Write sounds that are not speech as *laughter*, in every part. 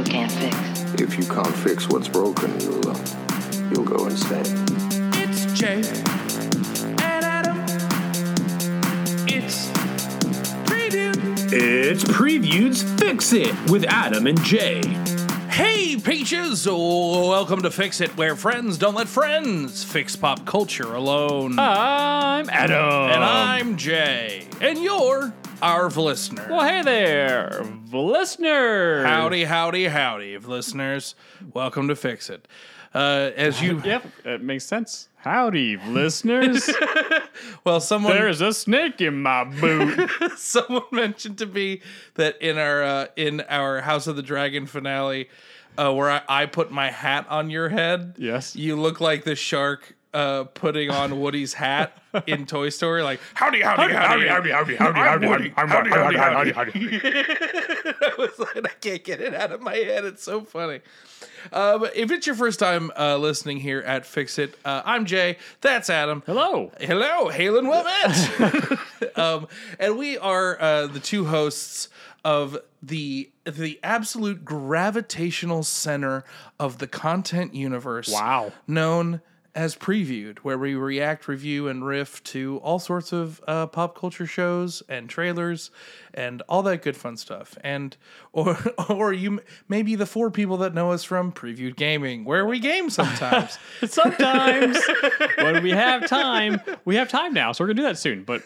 you can't fix. If you can't fix what's broken, you'll uh, you'll go insane. It's Jay and Adam. It's preview. It's Preview's Fix It with Adam and Jay. Hey, peaches! Welcome to Fix It, where friends don't let friends fix pop culture alone. I'm Adam. and I'm Jay, and you're our listener. Well, hey there, listener. Howdy, howdy, howdy, listeners. Welcome to Fix It. Uh, as you, Yep, it makes sense. Howdy, listeners. *laughs* well, someone There's a snake in my boot. *laughs* someone mentioned to me that in our uh, in our House of the Dragon finale, uh, where I, I put my hat on your head, Yes. you look like the shark uh, putting on Woody's hat in Toy Story, like howdy, howdy, howdy, howdy, howdy, howdy, I'm Woody. howdy, howdy, howdy, howdy. *laughs* I was like, I can't get it out of my head. It's so funny. Um, if it's your first time uh, listening here at Fix It, uh, I'm Jay. That's Adam. Hello. Hello, Halen Wilmette. *laughs* um, and we are uh, the two hosts of the the absolute gravitational center of the content universe. Wow. Known as Previewed, where we react, review, and riff to all sorts of uh, pop culture shows and trailers and all that good fun stuff. And or *laughs* or you maybe the four people that know us from Previewed Gaming, where we game sometimes. *laughs* Sometimes when we have time, we have time now, so we're gonna do that soon. But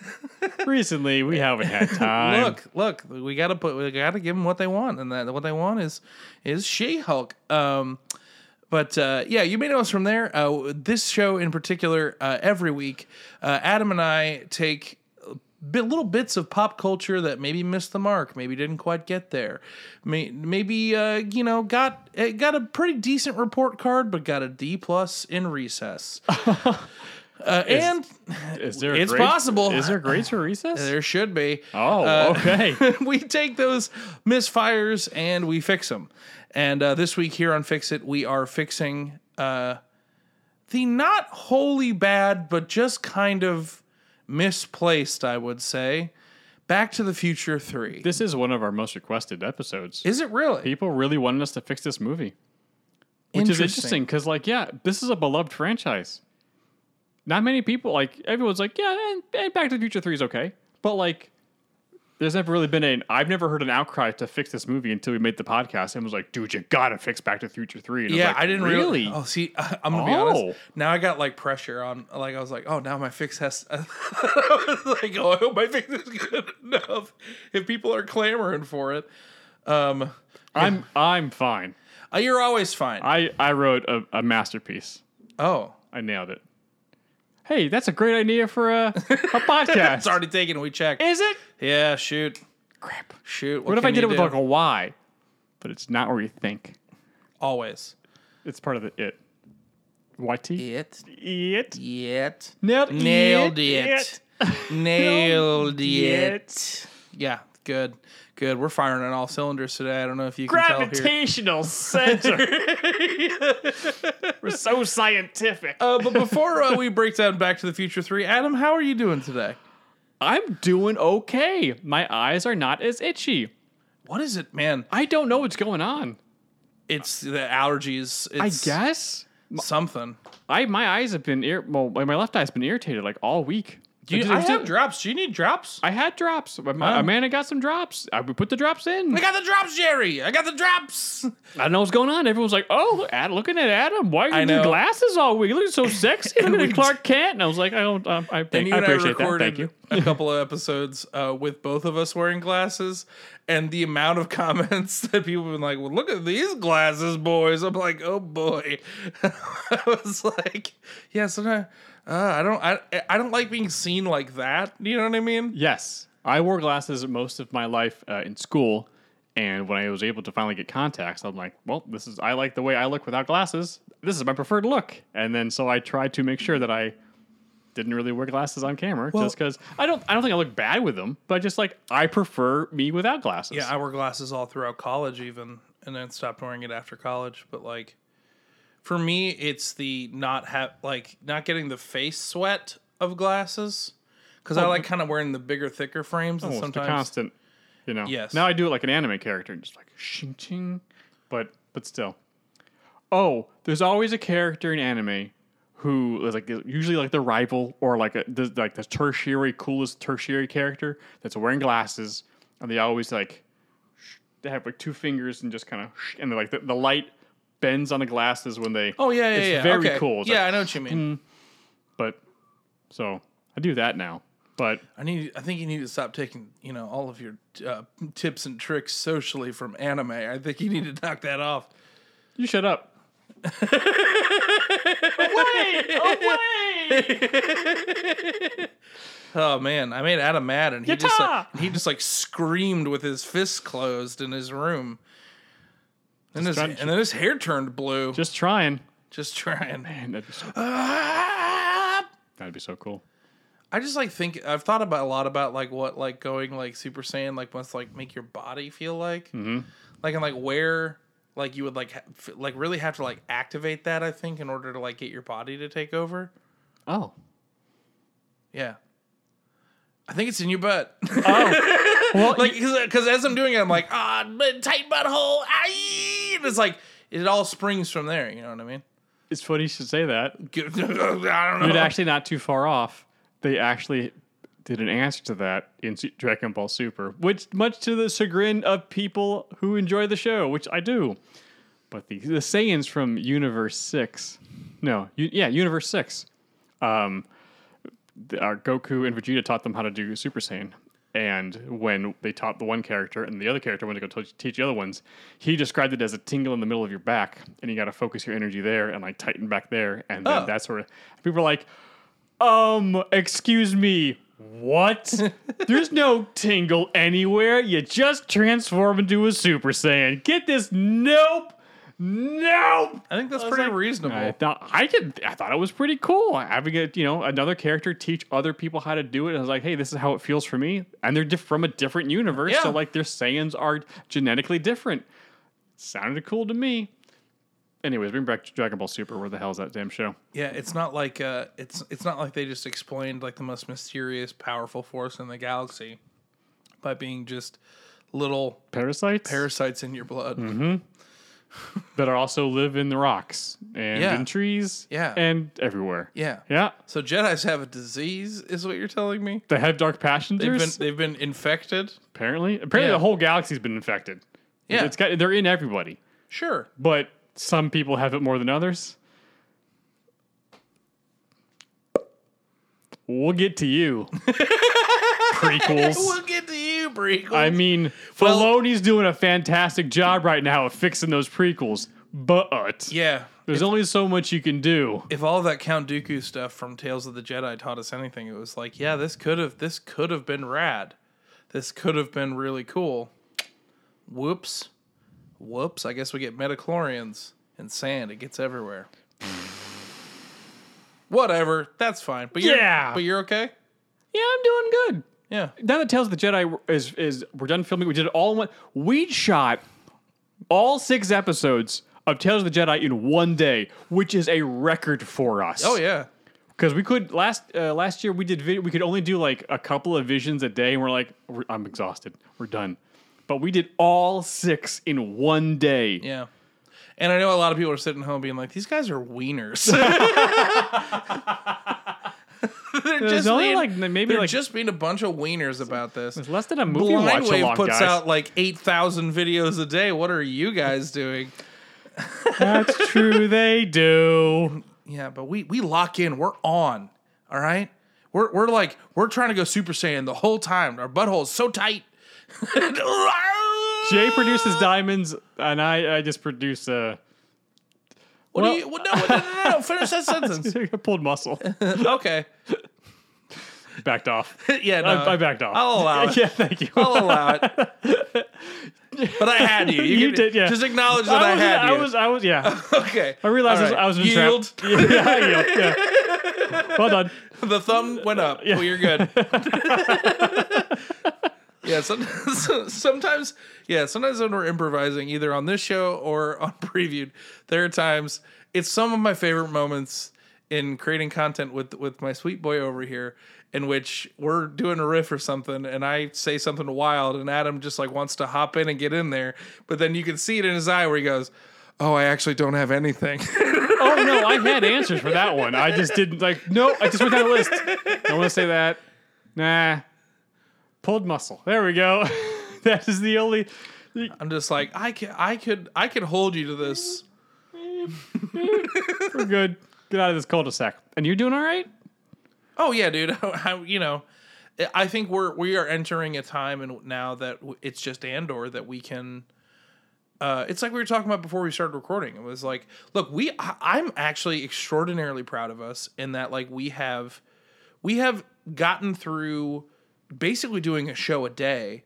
recently, we haven't had time. look, look, we gotta put, we gotta give them what they want, and that what they want is is She Hulk. Um, but uh, yeah, you may know us from there. Uh, this show in particular, uh, every week, uh, Adam and I take bit, little bits of pop culture that maybe missed the mark, maybe didn't quite get there, May, maybe uh, you know got uh, got a pretty decent report card, but got a D plus in recess. *laughs* Uh, and Is there? It's grade- possible. Is there grades for recess? there should be. oh, okay. *laughs* we take those misfires and we fix them. And uh, this week here on Fix It, we are fixing uh, the not wholly bad, but just kind of misplaced, I would say, Back to the Future 3. This is one of our most requested episodes. is it really? People really wanted us to fix this movie, which is interesting because, like, yeah, this is a beloved franchise. Not many people like everyone's like, yeah, and, and Back to the Future Three is okay, but like, there's never really been an. I've never heard an outcry to fix this movie until we made the podcast and was like, dude, you gotta fix Back to the Future Three. And Yeah, like, I didn't really. Oh, see, *laughs* I'm gonna be Oh. honest. Now I got like pressure on. Like I was like, oh, now my fix has. *laughs* I was like, oh, I hope my fix is good *laughs* enough. If people are clamoring for it, um, I'm I'm fine. uh, you're always fine. I I wrote a, a masterpiece. oh, I nailed it. Hey, that's a great idea for a, a *laughs* podcast. it's already taken. We checked. Is it? Yeah, shoot, Crap. shoot. What, if I can did you it with do? like a Y? But it's not where you think. always? It's part of the it. YT? It, It. it, Nailed, nailed it, nailed it. *laughs* Yeah, good, good. We're firing on all cylinders today. I don't know if you can tell here. Gravitational center. *laughs* We're so scientific. Uh, but before uh, we break down Back to the Future 3, Adam, how are you doing today? I'm doing okay. My eyes are not as itchy. What is it, man? I don't know what's going on. It's the allergies. I guess something. I my eyes have been ir- well, my left eye's been irritated like all week. Do you, I have drops. Do you need drops? I had drops. My, Oh. Amanda got some drops. I put the drops in. I got the drops, Jerry. I got the drops. *laughs* I don't know what's going on. Everyone's like, "Oh, look, Ad, looking at Adam. Why are you I wearing glasses all week? Looking so *laughs* sexy. We at Clark Kent." And I was like, "I don't. Um, I, you I and I appreciate that. Thank you." a *laughs* couple of episodes uh, with both of us wearing glasses, and the amount of comments that people have been like, "Well, look at these glasses, boys." I'm like, "Oh boy," I was like, "Yeah, sometimes uh, I don't, I, I don't like being seen like that." You know what I mean? Yes, I wore glasses most of my life uh, in school, and when I was able to finally get contacts, I'm like, "Well, this is. I like the way I look without glasses. This is my preferred look." And then so I tried to make sure that I didn't really wear glasses on camera Well- just because I don't. I don't think I look bad with them, but just like I prefer me without glasses. Yeah, I wore glasses all throughout college, even, and then stopped wearing it after college. But like, for me, it's the not have like not getting the face sweat of glasses because I oh, like kind of wearing the bigger, thicker frames. Oh, and sometimes constant. You know. Yes. Now I do it like an anime character, and just like shing ching, but but still. Oh, there's always a character in anime who is like usually like the rival or like a the, like the tertiary coolest tertiary character that's wearing glasses, and they always like they have like two fingers and just kind of and they're like the, the light bends on the glasses when they. Oh yeah, yeah, it's yeah. Very okay. cool. It's yeah, like, I know what you mean. but so I do that now. But I need. I think you need to stop taking, you know, all of your uh, tips and tricks socially from anime. I think you need to knock that off. you shut up. away! *laughs* Away! Oh man, I made Adam mad, and he just like, he just like screamed with his fists closed in his room. And, his, and then his hair turned blue. Just, trying. Just trying. Man, that'd be so, Ah! that'd be so cool. I just like think I've thought about a lot about like what like going like Super Saiyan like must like make your body feel like, mm-hmm. like and like where like you would like ha- like really have to like activate that I think in order to like get your body to take over. Oh. Yeah, I think it's in your butt. Oh. *laughs* Well, like because as I'm doing it, I'm like ah tight butthole. Aye! And it's like it all springs from there. You know what I mean? it's funny you should say that. *laughs* I don't know. You're actually not too far off. They actually did an answer to that in Dragon Ball Super, which much to the chagrin of people who enjoy the show, which I do. But the the Saiyans from Universe Six, no, u- yeah, Universe Six, um, the, our Goku and Vegeta taught them how to do Super Saiyan. And when they taught the one character and the other character went to go t- teach the other ones, he described it as a tingle in the middle of your back, and you got to focus your energy there and like tighten back there, and then Oh. that sort of. People are like, um, excuse me, what? *laughs* There's no tingle anywhere. You just transform into a Super Saiyan. Get this? Nope. Nope. I think that's I pretty like- reasonable. I thought I could. I thought it was pretty cool having a you know another character teach other people how to do it. I was like, hey, this is how it feels for me, and they're diff- from a different universe, Yeah. so like their Saiyans are genetically different. Sounded cool to me. Anyways, bring back Dragon Ball Super. Where the hell is that damn show? Yeah, it's not like uh, it's it's not like they just explained like the most mysterious, powerful force in the galaxy by being just little Parasites parasites in your blood. Mm-hmm. That are also live in the rocks and Yeah. in trees, Yeah. and everywhere. Yeah. Yeah, So Jedi's have a disease, is what you're telling me? they have dark They've been they've been infected. apparently, apparently, Yeah. the whole galaxy's been infected. Yeah, It's got they're in everybody. sure. but some people have it more than others. We'll get to you. *laughs* Prequels. We'll get to you, prequels. I mean, Well- Filoni's doing a fantastic job right now of fixing those prequels, but yeah. there's only so much you can do. If all that Count Dooku stuff from Tales of the Jedi taught us anything, it was like, yeah, this could have this could have been rad. This could have been really cool. Whoops. Whoops. I guess we get midi-chlorians and sand. It gets everywhere. Whatever. That's fine. But you're, Yeah. But you're okay? Yeah, I'm doing good. Yeah. Now that Tales of the Jedi is is we're done filming. We did it all in one. We shot all six episodes of Tales of the Jedi in one day, which is a record for us. Oh yeah. because we could last uh, last year we did vid- we could only do like a couple of visions a day and we're like we're, i'm exhausted we're done but we did all six in one day Yeah. And I know a lot of people are sitting home being like, these guys are wieners. *laughs* *laughs* *laughs* they're There's just only being, like maybe they're like just being a bunch of wieners about this. it's less than a movie Blindwave along puts guys out like 8,000 videos a day. What are you guys doing? *laughs* that's true they do Yeah, but we we lock in. We're on. All right? We're, we're like, we're trying to go Super Saiyan the whole time. Our butthole is so tight. *laughs* jay produces diamonds and i i just produce uh What well- do you, what, no, no, no, no, no, finish that *laughs* sentence. *laughs* I pulled muscle *laughs* Okay. backed off Yeah, no. I, I backed off I'll allow it. yeah thank you I'll allow it. But I had you. You, You did, yeah. Just acknowledge that I, was, had I you. was, I was, yeah. okay. I realized right. I was, I was Yield. trapped. Yeah, I yield, yeah. Well done. The thumb went up. Well, you're good. Yeah. Some, *laughs* sometimes, yeah. Sometimes when we're improvising, either on this show or *laughs* on previewed, there are times it's some of my favorite moments in creating content with with my sweet boy over here. in which we're doing a riff or something, and I say something wild, and Adam just like wants to hop in and get in there, but then you can see it in his eye where he goes, "Oh, I actually don't have anything." *laughs* oh no, I had answers for that one. I just didn't like. No, I just went down the list. Don't want to say that. Nah. Pulled muscle. There we go. *laughs* that is the only. I'm just like I can, I could, I could hold you to this. *laughs* We're good. Get out of this cul-de-sac. And you're doing all right. Oh yeah, dude. *laughs* I, you know, I think we're we are entering a time and now that it's just Andor that we can. Uh, it's like we were talking about before we started recording. It was like, look, we I, I'm actually extraordinarily proud of us in that like we have we have gotten through basically doing a show a day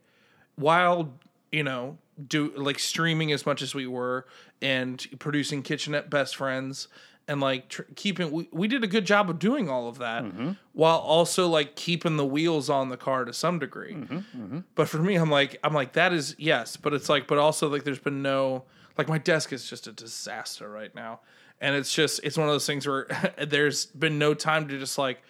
while you know do like streaming as much as we were and producing kitchenette best friends and like tr- keeping we, we did a good job of doing all of that mm-hmm. while also like keeping the wheels on the car to some degree. Mm-hmm. Mm-hmm. But for me i'm like i'm like that is yes but it's like but also like there's been no like my desk is just a disaster right now. And it's just it's one of those things where *laughs* there's been no time to just like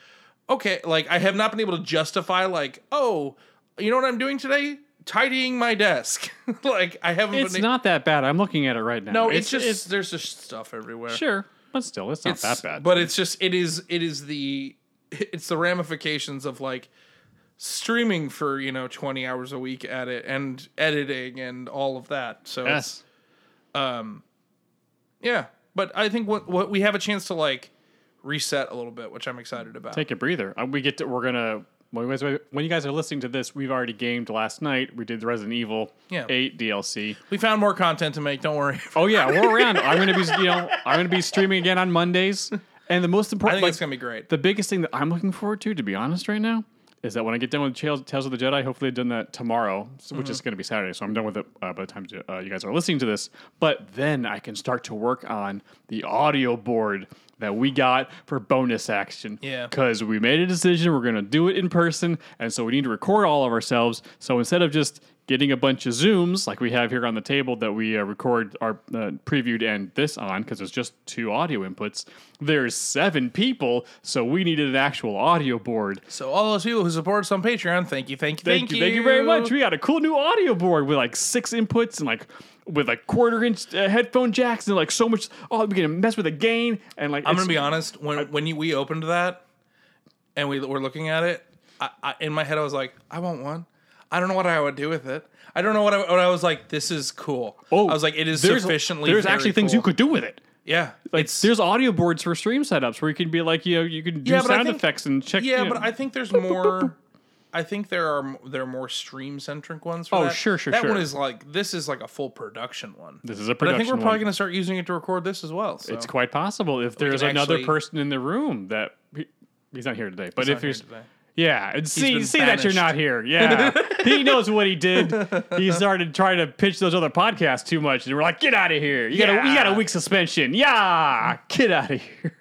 okay like i have not been able to justify like oh you know what i'm doing today tidying my desk *laughs* like i haven't It's been not that bad. I'm looking at it right now. no it's, just it's, there's just stuff everywhere sure, but still, it's not it's, that bad. But it's just it is it is the *laughs* it's the ramifications of like streaming for you know 20 hours a week at it and editing and all of that. So it's, yes. Um, yeah, but I think what what we have a chance to like reset a little bit, which I'm excited about. Take a breather. Uh, we get to. We're gonna. When you, guys, when you guys are listening to this, we've already gamed last night. We did the Resident Evil Yeah. 8 DLC. we found more content to make. Don't worry. Oh yeah, we're *laughs* around. I'm gonna be, you know, I'm gonna be streaming again on Mondays. And the most I important, think like, it's gonna be great. the biggest thing that I'm looking forward to, to be honest, right now, is that when I get done with Tales, Tales of the Jedi, hopefully I've done that tomorrow, which Mm-hmm. is going to be Saturday. So I'm done with it uh, by the time uh, you guys are listening to this. But then I can start to work on the audio board that we got for bonus action. Yeah. Because we made a decision, we're going to do it in person, and so we need to record all of ourselves. So instead of just getting a bunch of zooms like we have here on the table that we uh, record our uh, previewed and this on because it's just two audio inputs there's seven people so we needed an actual audio board So all those people who support us on Patreon, thank you, thank you, thank, you thank you very much we got a cool new audio board with like six inputs and like with like quarter inch uh, headphone jacks and like so much oh we can mess with the gain and like I'm gonna be honest. When when you, we opened that and we were looking at it, I, I, in my head I was like, I want one. I don't know what I would do with it. I don't know what I, what I was like. This is cool. oh I was like, it is there's, sufficiently. there's actually things you could do with it Yeah, like it's there's audio boards for stream setups where you can be like you know you can do Yeah, sound think- effects and check yeah, you know. but I think there's more. I think there are there are more stream centric ones. For Oh, that. sure, sure, That sure. one is like this is like a full production one. this is a production. But I think we're probably going to start using it to record this as well. So. It's quite possible if there's another actually- person in the room that he- he's not here today. But if he's yeah, and see see that you're not here. Yeah, *laughs* he knows what he did. He started trying to pitch those other podcasts too much, and we're like, get out of here. You got a you got a week suspension. Yeah, get out of here.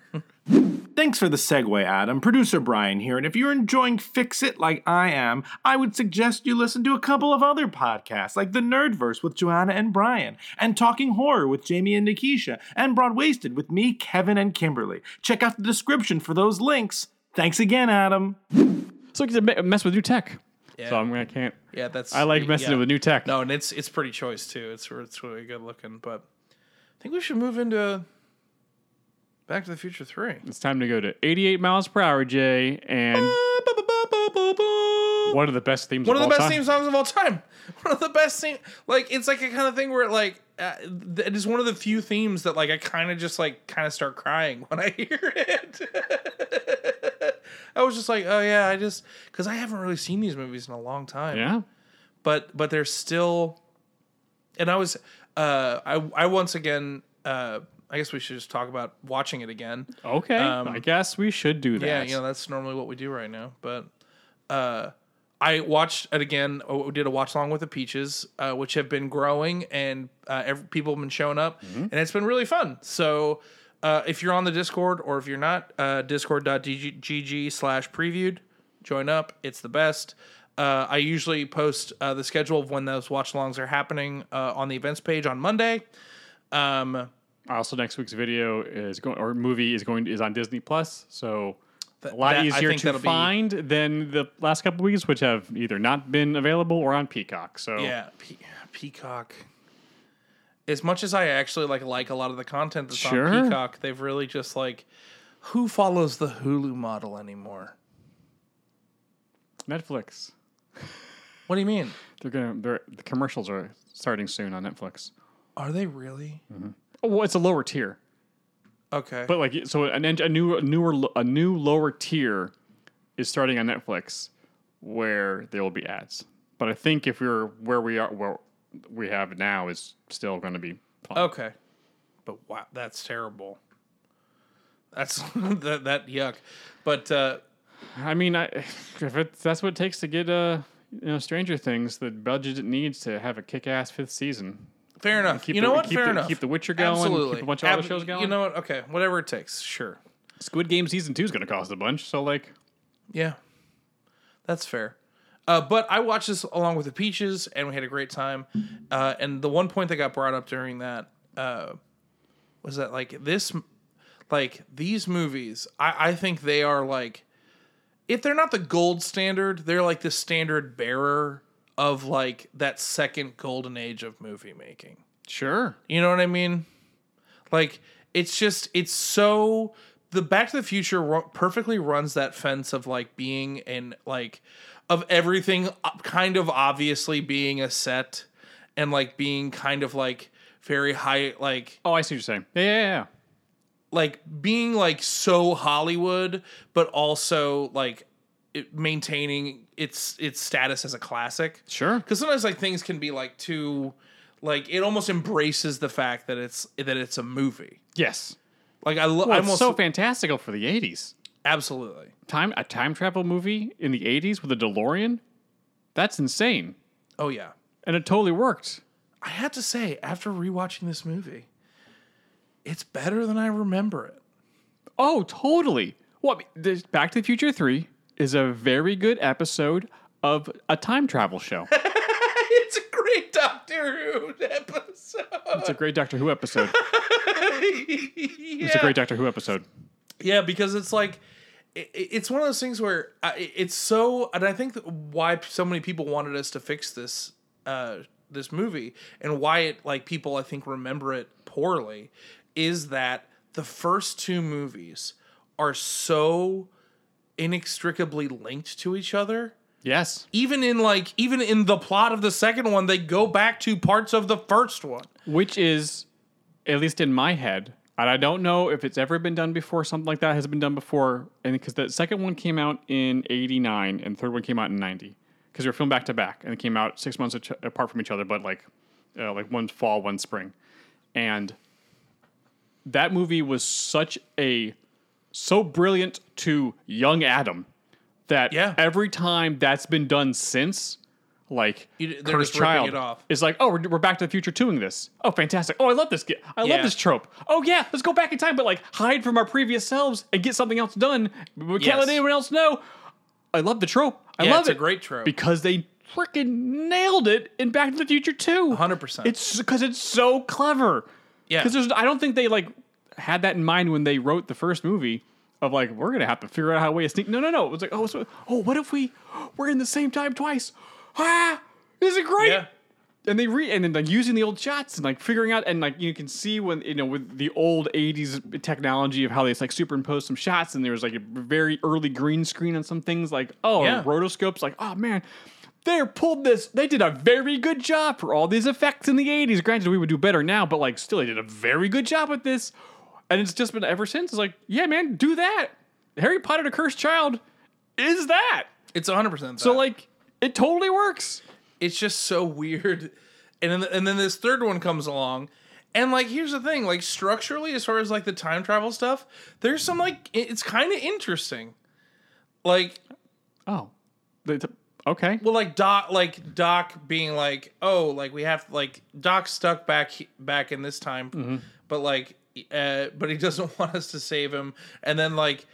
Thanks for the segue, Adam. Producer Bryan here, and if you're enjoying Fix It like I am, I would suggest you listen to a couple of other podcasts, like The Nerdverse with Joanna and Bryan, and Talking Horror with Jamie and Nikisha, and Broadwaysted with me, Kevin, and Kimberly. Check out the description for those links. Thanks again, Adam. So you get to mess with new tech. Yeah. So I'm, I can't. yeah, that's. I like messing yeah. with new tech. No, and it's it's pretty choice too. It's it's really good looking. But I think we should move into Back to the Future Three. It's time to go to 88 miles per hour, Jay, and one of the best themes. One of of the best time. theme songs of all time. *laughs* One of the best theme. Like it's like a kind of thing where like uh, it is one of the few themes that like I kind of just like kind of start crying *laughs* when I hear it. *laughs* I was just like, oh yeah, I just because I haven't really seen these movies in a long time. Yeah. but but they're still and i was uh i i once again uh i guess we should just talk about watching it again Okay. Um, I guess we should do that. yeah you know that's normally what we do right now but uh I watched it again. uh, We did a watch along with the Peaches, uh, which have been growing, and uh, every, people have been showing up, and it's been really fun. So, uh, if you're on the Discord or if you're not, uh, discord.gg slash previewed, join up. It's the best. Uh, I usually post uh, the schedule of when those watch alongs are happening uh, on the events page on Monday. Um, Also, next week's video is going or movie is going is on Disney Plus. So a lot that- easier to that'll be- find than the last couple weeks, which have either not been available or on Peacock. So Yeah, Pe- Peacock. As much as I actually like like a lot of the content that's Sure. on Peacock, they've really just like who follows the Hulu model anymore? Netflix, What do you mean? they're gonna they're, the commercials are starting soon on Netflix. Are they really? Mm-hmm. Oh, well, it's a lower tier, Okay. but like so an, en- a new a newer a new lower tier is starting on Netflix where there will be ads. But I think if we're where we are where we have it now is still going to be fine. okay. But wow, that's terrible. That's *laughs* that that yuck. But uh I mean, I, if it's, that's what it takes to get uh, you know Stranger Things, the budget it needs to have a kick-ass fifth season. Fair enough. Keep you the- know what? keep fair the- enough. keep The Witcher going, keep Absolutely. a bunch of other shows going. You know what? Okay, whatever it takes. Sure. Squid Game season two is going to cost a bunch, so like, Yeah, that's fair. Uh, but I watched this along with the Peaches, and we had a great time. Uh, and the one point that got brought up during that uh, was that like this, like these movies, I, I think they are like, if they're not the gold standard, they're like the standard bearer of like that second golden age of movie making. sure, You know what I mean? Like it's just it's so the Back to the Future perfectly runs that fence of like being in like of everything uh, kind of obviously being a set and like being kind of like very high like Oh, I see what you're saying. Yeah, yeah, yeah. like being like so Hollywood but also like it, maintaining its its status as a classic. Sure. Because sometimes like things can be like too like it almost embraces the fact that it's that it's a movie. Yes. Like I love Well, it's so fantastical for the '80s. absolutely. Time a time travel movie in the '80s with a DeLorean. That's insane, Oh yeah. and it totally worked. I had to say after rewatching this movie, it's better than I remember it. Oh, totally. Well, I mean, Back to the Future 3 is a very good episode of a time travel show. *laughs* it's a great Doctor Who episode. It's a great Doctor Who episode. *laughs* It's a great Doctor Who episode. Yeah, because it's like it's one of those things where it's so, and I think why so many people wanted us to fix this uh, this movie and why it like people I think remember it poorly is that the first two movies are so inextricably linked to each other. Yes. Even in like even in the plot of the second one, they go back to parts of the first one. Which is, at least in my head, and I don't know if it's ever been done before, something like that has been done before. And because the second one came out in 89 and the third one came out in 90. Because they were filmed back to back and it came out six months ach- apart from each other, but like, uh, like one fall, one spring. And that movie was such a, so brilliant to young Adam that Yeah. every time that's been done since, like You- Cursed Child is like, oh, we're, we're Back to the Future doing this. Oh, fantastic! Oh, I love this. I Yeah. love this trope. Oh yeah, let's go back in time, but like hide from our previous selves and get something else done. We can't let anyone else know. I love the trope. I Yeah, love it's it. It's a great trope. because they freaking nailed it in Back to the Future too. 100%. It's because it's so clever. Yeah. Because there's, I don't think they like had that in mind when they wrote the first movie of like we're gonna have to figure out how to way to sneak. No, no, no. It was like oh, so, oh, what if we we're in the same time twice? Ah, this is great. Yeah. And they re and then like using the old shots and like figuring out and like you can see when you know with the old '80s technology of how they like superimpose some shots and there was like a very early green screen on some things like oh Yeah. rotoscopes like oh man they pulled this they did a very good job for all these effects in the 80s granted we would do better now but like still they did a very good job with this and it's just been ever since. It's like yeah man do that. Harry potter the cursed child is that. It's 100% so like it totally works. It's just so weird. And then, and then this third one comes along, and like here's the thing, like structurally, as far as like the time travel stuff, there's some like it's kind of interesting. Like, oh. They t- okay. well, like Doc, like Doc being like, oh, like we have like Doc stuck back back in this time, Mm-hmm. but like, uh, but he doesn't *laughs* want us to save him, and then like.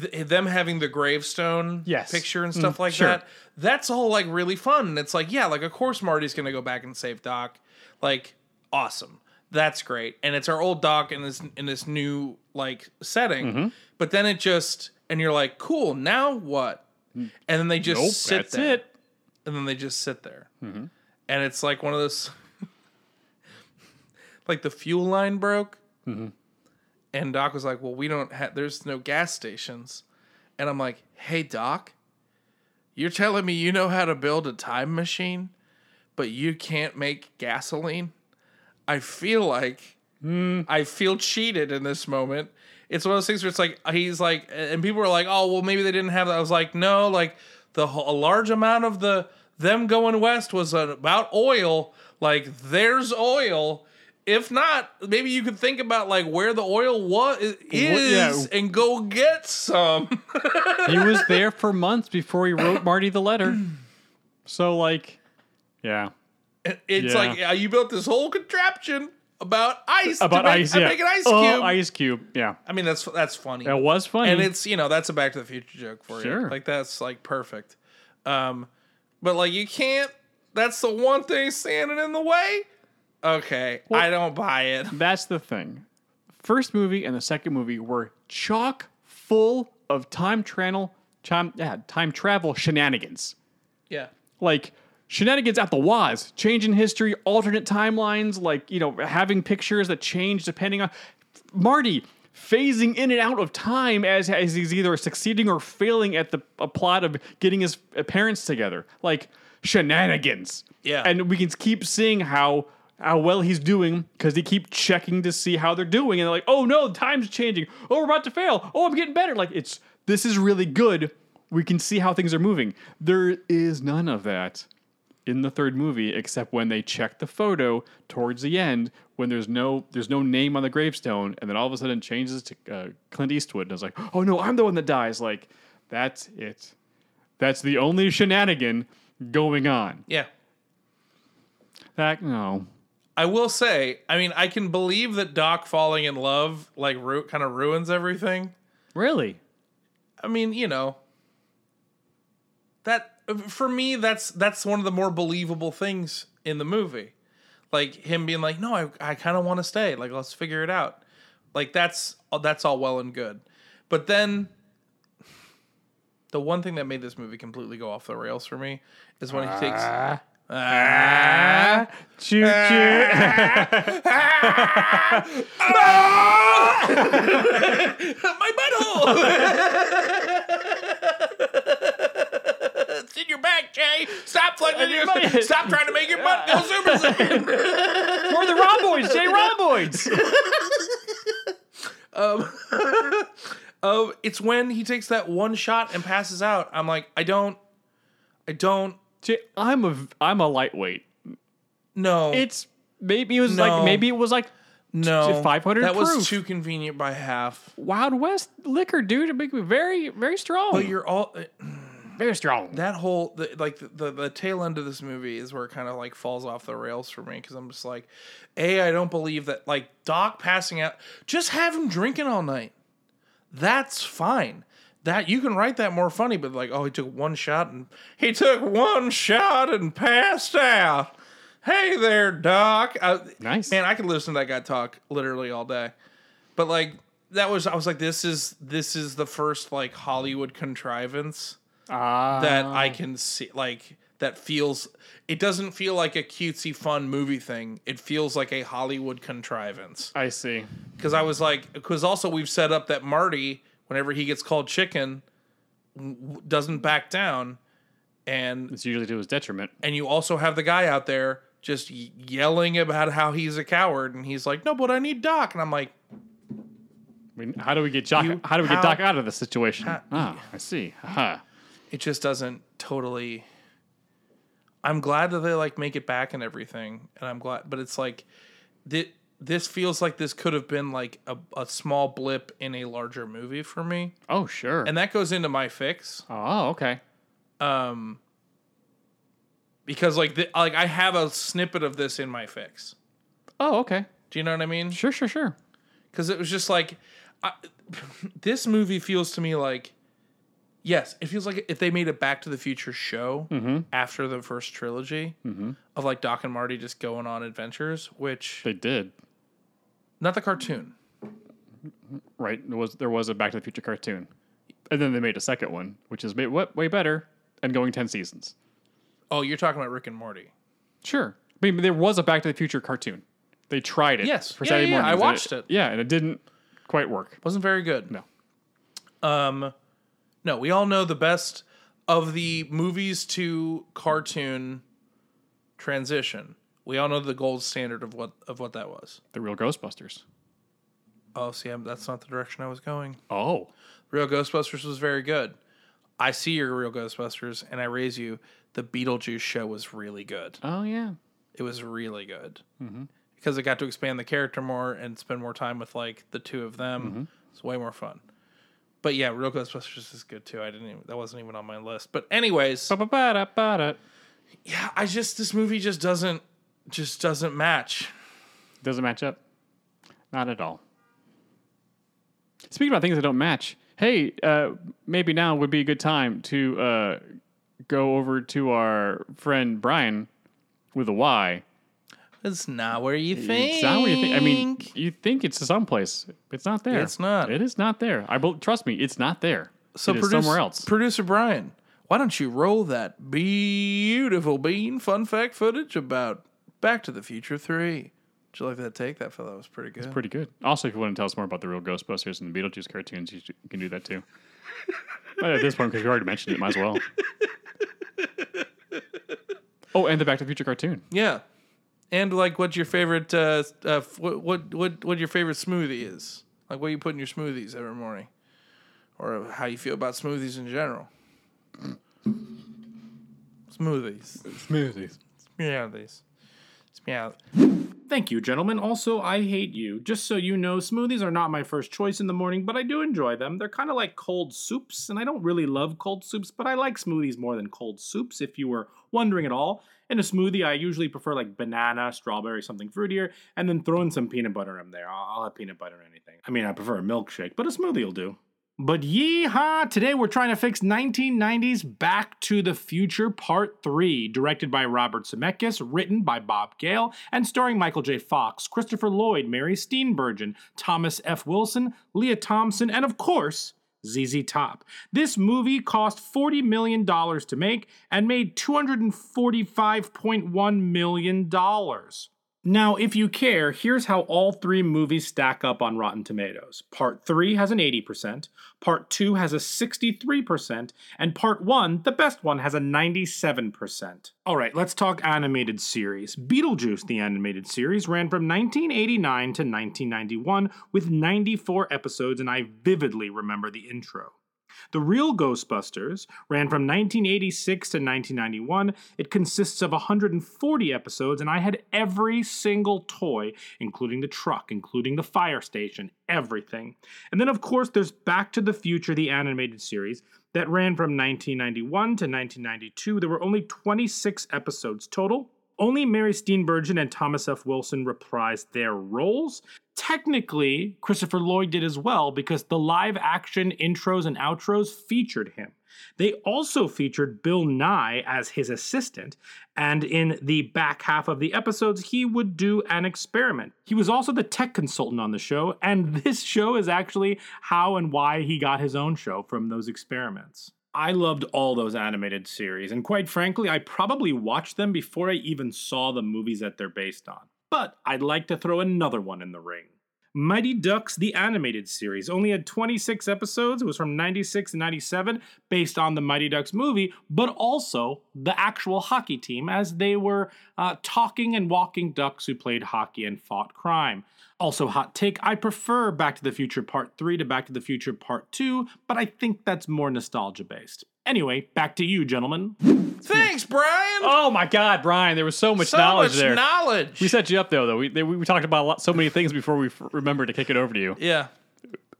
Th- them having the gravestone Yes. picture and stuff Mm, like sure. that that's all like really fun and it's like yeah like of course marty's gonna go back and save doc like awesome that's great and it's our old doc in this in this new like setting Mm-hmm. but then it just and you're like, cool. Now what? And then they just Nope, sit that's there, it. and then they just sit there, and it's like one of those, *laughs* like the fuel line broke, Mm-hmm. and Doc was like, "Well, we don't have. There's no gas stations," and I'm like, "Hey, Doc, you're telling me you know how to build a time machine, but you can't make gasoline?" I feel like hmm. I feel cheated in this moment. It's one of those things where it's like he's like, and people are like, "Oh, well, maybe they didn't have that." I was like, "No, like the whole, a large amount of the them going west was about oil. Like there's oil. If not, maybe you could think about like where the oil was is yeah. and go get some." *laughs* he was there for months before he wrote Marty the letter. *clears throat* So like, yeah, it's Yeah. like yeah, you built this whole contraption about ice. about to make, ice. Yeah, make an ice Oh, cube. ice cube. Yeah, I mean, that's that's funny. it was funny. and it's you know that's a Back to the Future joke for you. Like that's like perfect. Um, but like you can't. That's the one thing standing in the way. Okay, I don't buy it. *laughs* That's the thing. First movie and the second movie were chock full of time travel, time, yeah, time travel shenanigans. Yeah, Like shenanigans at the waz, changing history, alternate timelines, like you know, having pictures that change depending on Marty phasing in and out of time as as he's either succeeding or failing at the plot of getting his parents together. Like shenanigans. Yeah. and we can keep seeing how how well he's doing because they keep checking to see how they're doing, and they're like, "Oh no, time's changing. Oh, we're about to fail. Oh, I'm getting better." Like it's this is really good. We can see how things are moving. There is none of that in the third movie except when they check the photo towards the end when there's no there's no name on the gravestone and then all of a sudden it changes to uh, Clint Eastwood and it's like oh no I'm the one that dies like that's it that's the only shenanigan going on yeah. that no I will say, I mean, I can believe that Doc falling in love like ru- kind of ruins everything. really I mean, you know, that for me, that's that's one of the more believable things in the movie. Like him being like, "No, I, I kind of want to stay. Like, let's figure it out." Like that's that's all well and good, but then the one thing that made this movie completely go off the rails for me is when he takes. Ah. Ah. choo choo my butthole. it's in your back, Jay. Stop flexing your butt. Stop trying to make your butt go super saiyan. we're the rhomboids Jay rhomboids *laughs* Um, *laughs* um, it's when he takes that one shot and passes out. I'm like, I don't, I don't I'm a I'm a lightweight No, it's maybe it was No. like maybe it was like no 500 That proof. was too convenient by half. Wild West liquor, dude. It make me very, very strong. But you're all uh, very strong. that whole the, like the, the the tail end of this movie is where it kind of like falls off the rails for me because I'm just like, a I don't believe that like Doc passing out. Just have him drinking all night. That's fine. That you can write that more funny, but like, oh, he took one shot and he took one shot and passed out. Hey there, Doc. I, Nice. man. I could listen to that guy talk literally all day. But like that was, I was like, this is this is the first like Hollywood contrivance Ah, that I can see like that feels it doesn't feel like a cutesy fun movie thing. It feels like a Hollywood contrivance. I see. Cuz I was like cuz also we've set up that Marty whenever he gets called chicken w- doesn't back down and It's usually to his detriment. and you also have the guy out there just y- yelling about how he's a coward and he's like, "No, but I need Doc." And I'm like, I mean, how do we get Doc? You- how do we how- get Doc out of this situation? ah, I see. Haha. it just doesn't totally I'm glad that they like make it back and everything, and I'm glad, but it's like thi- this feels like this could have been like a, a small blip in a larger movie for me, Oh, sure. and that goes into my fix oh, okay. Um because like the, like I have a snippet of this in my fix. Oh, okay. Do you know what I mean? Sure, sure, sure. because it was just like I, *laughs* this movie feels to me like yes it feels like if they made a back to the future show after the first trilogy of like doc and marty just going on adventures which They did. Not the cartoon Right. There was there was a Back to the Future cartoon. And then they made a second one, which is way, way better and going 10 seasons. Oh, you're talking about Rick and Morty. Sure. I mean, there was a Back to the Future cartoon. They tried it Yes. for Yeah, Saturday yeah, mornings. I watched it. Yeah, and it didn't quite work. Wasn't very good. No. Um, no, we all know the best of the movies to cartoon transition. We all know the gold standard of what of what that was. The real Ghostbusters. Oh, see, I'm, that's not the direction I was going. Oh. Real Ghostbusters was very good. I see your Real Ghostbusters, and I raise you. The Beetlejuice show was really good. Oh, yeah. It was really good mm-hmm. because it got to expand the character more and spend more time with like the two of them. Mm-hmm. It's way more fun. But yeah, Real Ghostbusters is good too. I didn't even that wasn't even on my list. But anyways, yeah, I just this movie just doesn't just doesn't match. Doesn't match up. Not at all. Speaking about things that don't match, hey, uh, maybe now would be a good time to uh, go over to our friend Bryan with a Y. It's not where you think. It's not where you think. I mean, you think it's someplace. It's not there. It's not. It is not there. I bel trust me. It's not there. so it produce- somewhere else. Producer Bryan, why don't you roll that beautiful bean fun fact footage about Back to the Future Three? Did you like that take? That fella was pretty good. It's pretty good. Also, if you want to tell us more about the real Ghostbusters and the Beetlejuice cartoons, you, you can do that too. *laughs* but at this point, because you already mentioned it, might as well. *laughs* Oh, and the Back to the Future cartoon. Yeah, and like, what's your favorite? Uh, uh, f- what what what what your favorite smoothie is? Like, what you put in your smoothies every morning, or how you feel about smoothies in general? *clears throat* Smoothies, Smoothies. smoothies, smoothies. Thank you, gentlemen. Also, I hate you. Just so you know, smoothies are not my first choice in the morning, but I do enjoy them. They're kind of like cold soups, and I don't really love cold soups, but I like smoothies more than cold soups, if you were wondering at all. In a smoothie, I usually prefer like banana, strawberry, something fruitier, and then throw in some peanut butter in there. I'll, have peanut butter in anything. I mean, I prefer a milkshake, but a smoothie will do. But yeehaw! Today we're trying to fix 1990's Back to the Future Part 3, directed by Robert Zemeckis, written by Bob Gale, and starring Michael J. Fox, Christopher Lloyd, Mary Steenburgen, Thomas F. Wilson, Lea Thompson, and of course, ZZ Top. This movie cost $40 million to make and made $245.1 million. Now, if you care, here's how all three movies stack up on Rotten Tomatoes. Part 3 has an 80%, Part 2 has a 63%, and Part 1, the best one, has a 97%. Alright, let's talk animated series. Beetlejuice, the animated series, ran from 1989 to 1991 with 94 episodes, and I vividly remember the intro. The Real Ghostbusters ran from 1986 to 1991. It consists of 140 episodes, and I had every single toy, including the truck, including the fire station, everything. And then, of course, there's Back to the Future, the animated series, that ran from 1991 to 1992. There were only 26 episodes total. Only Mary Steenburgen and Thomas F. Wilson reprised their roles. Technically, Christopher Lloyd did as well because the live action intros and outros featured him. They also featured Bill Nye as his assistant, and in the back half of the episodes, he would do an experiment. He was also the tech consultant on the show, and *laughs* this show is actually how and why he got his own show from those experiments. I loved all those animated series, and quite frankly, I probably watched them before I even saw the movies that they're based on. But I'd like to throw another one in the ring. Mighty Ducks, the animated series, only had 26 episodes. It was from 96 to 97, based on the Mighty Ducks movie, but also the actual hockey team, as they were uh, talking and walking ducks who played hockey and fought crime. Also, hot take I prefer Back to the Future Part 3 to Back to the Future Part 2, but I think that's more nostalgia based. Anyway, back to you, gentlemen. Thanks, Bryan. Oh my God, Bryan! There was so much so knowledge much there. knowledge. we set you up though. Though we they, we talked about a lot, so many things before we f- remembered to kick it over to you. yeah.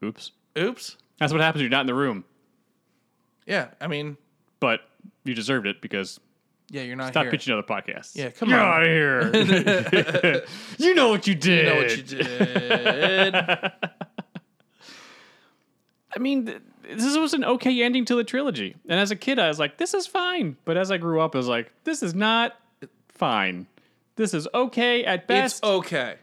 Oops. Oops. That's what happens when you're not in the room. Yeah. I mean, But you deserved it because yeah, you're not stop here. pitching other podcasts. Yeah, come Get on. out of here. *laughs* *laughs* you know what you did. You know what you did. *laughs* I mean, th- this was an okay ending to the trilogy. And as a kid, I was like, this is fine. But as I grew up, I was like, this is not fine. This is okay at best. it's okay.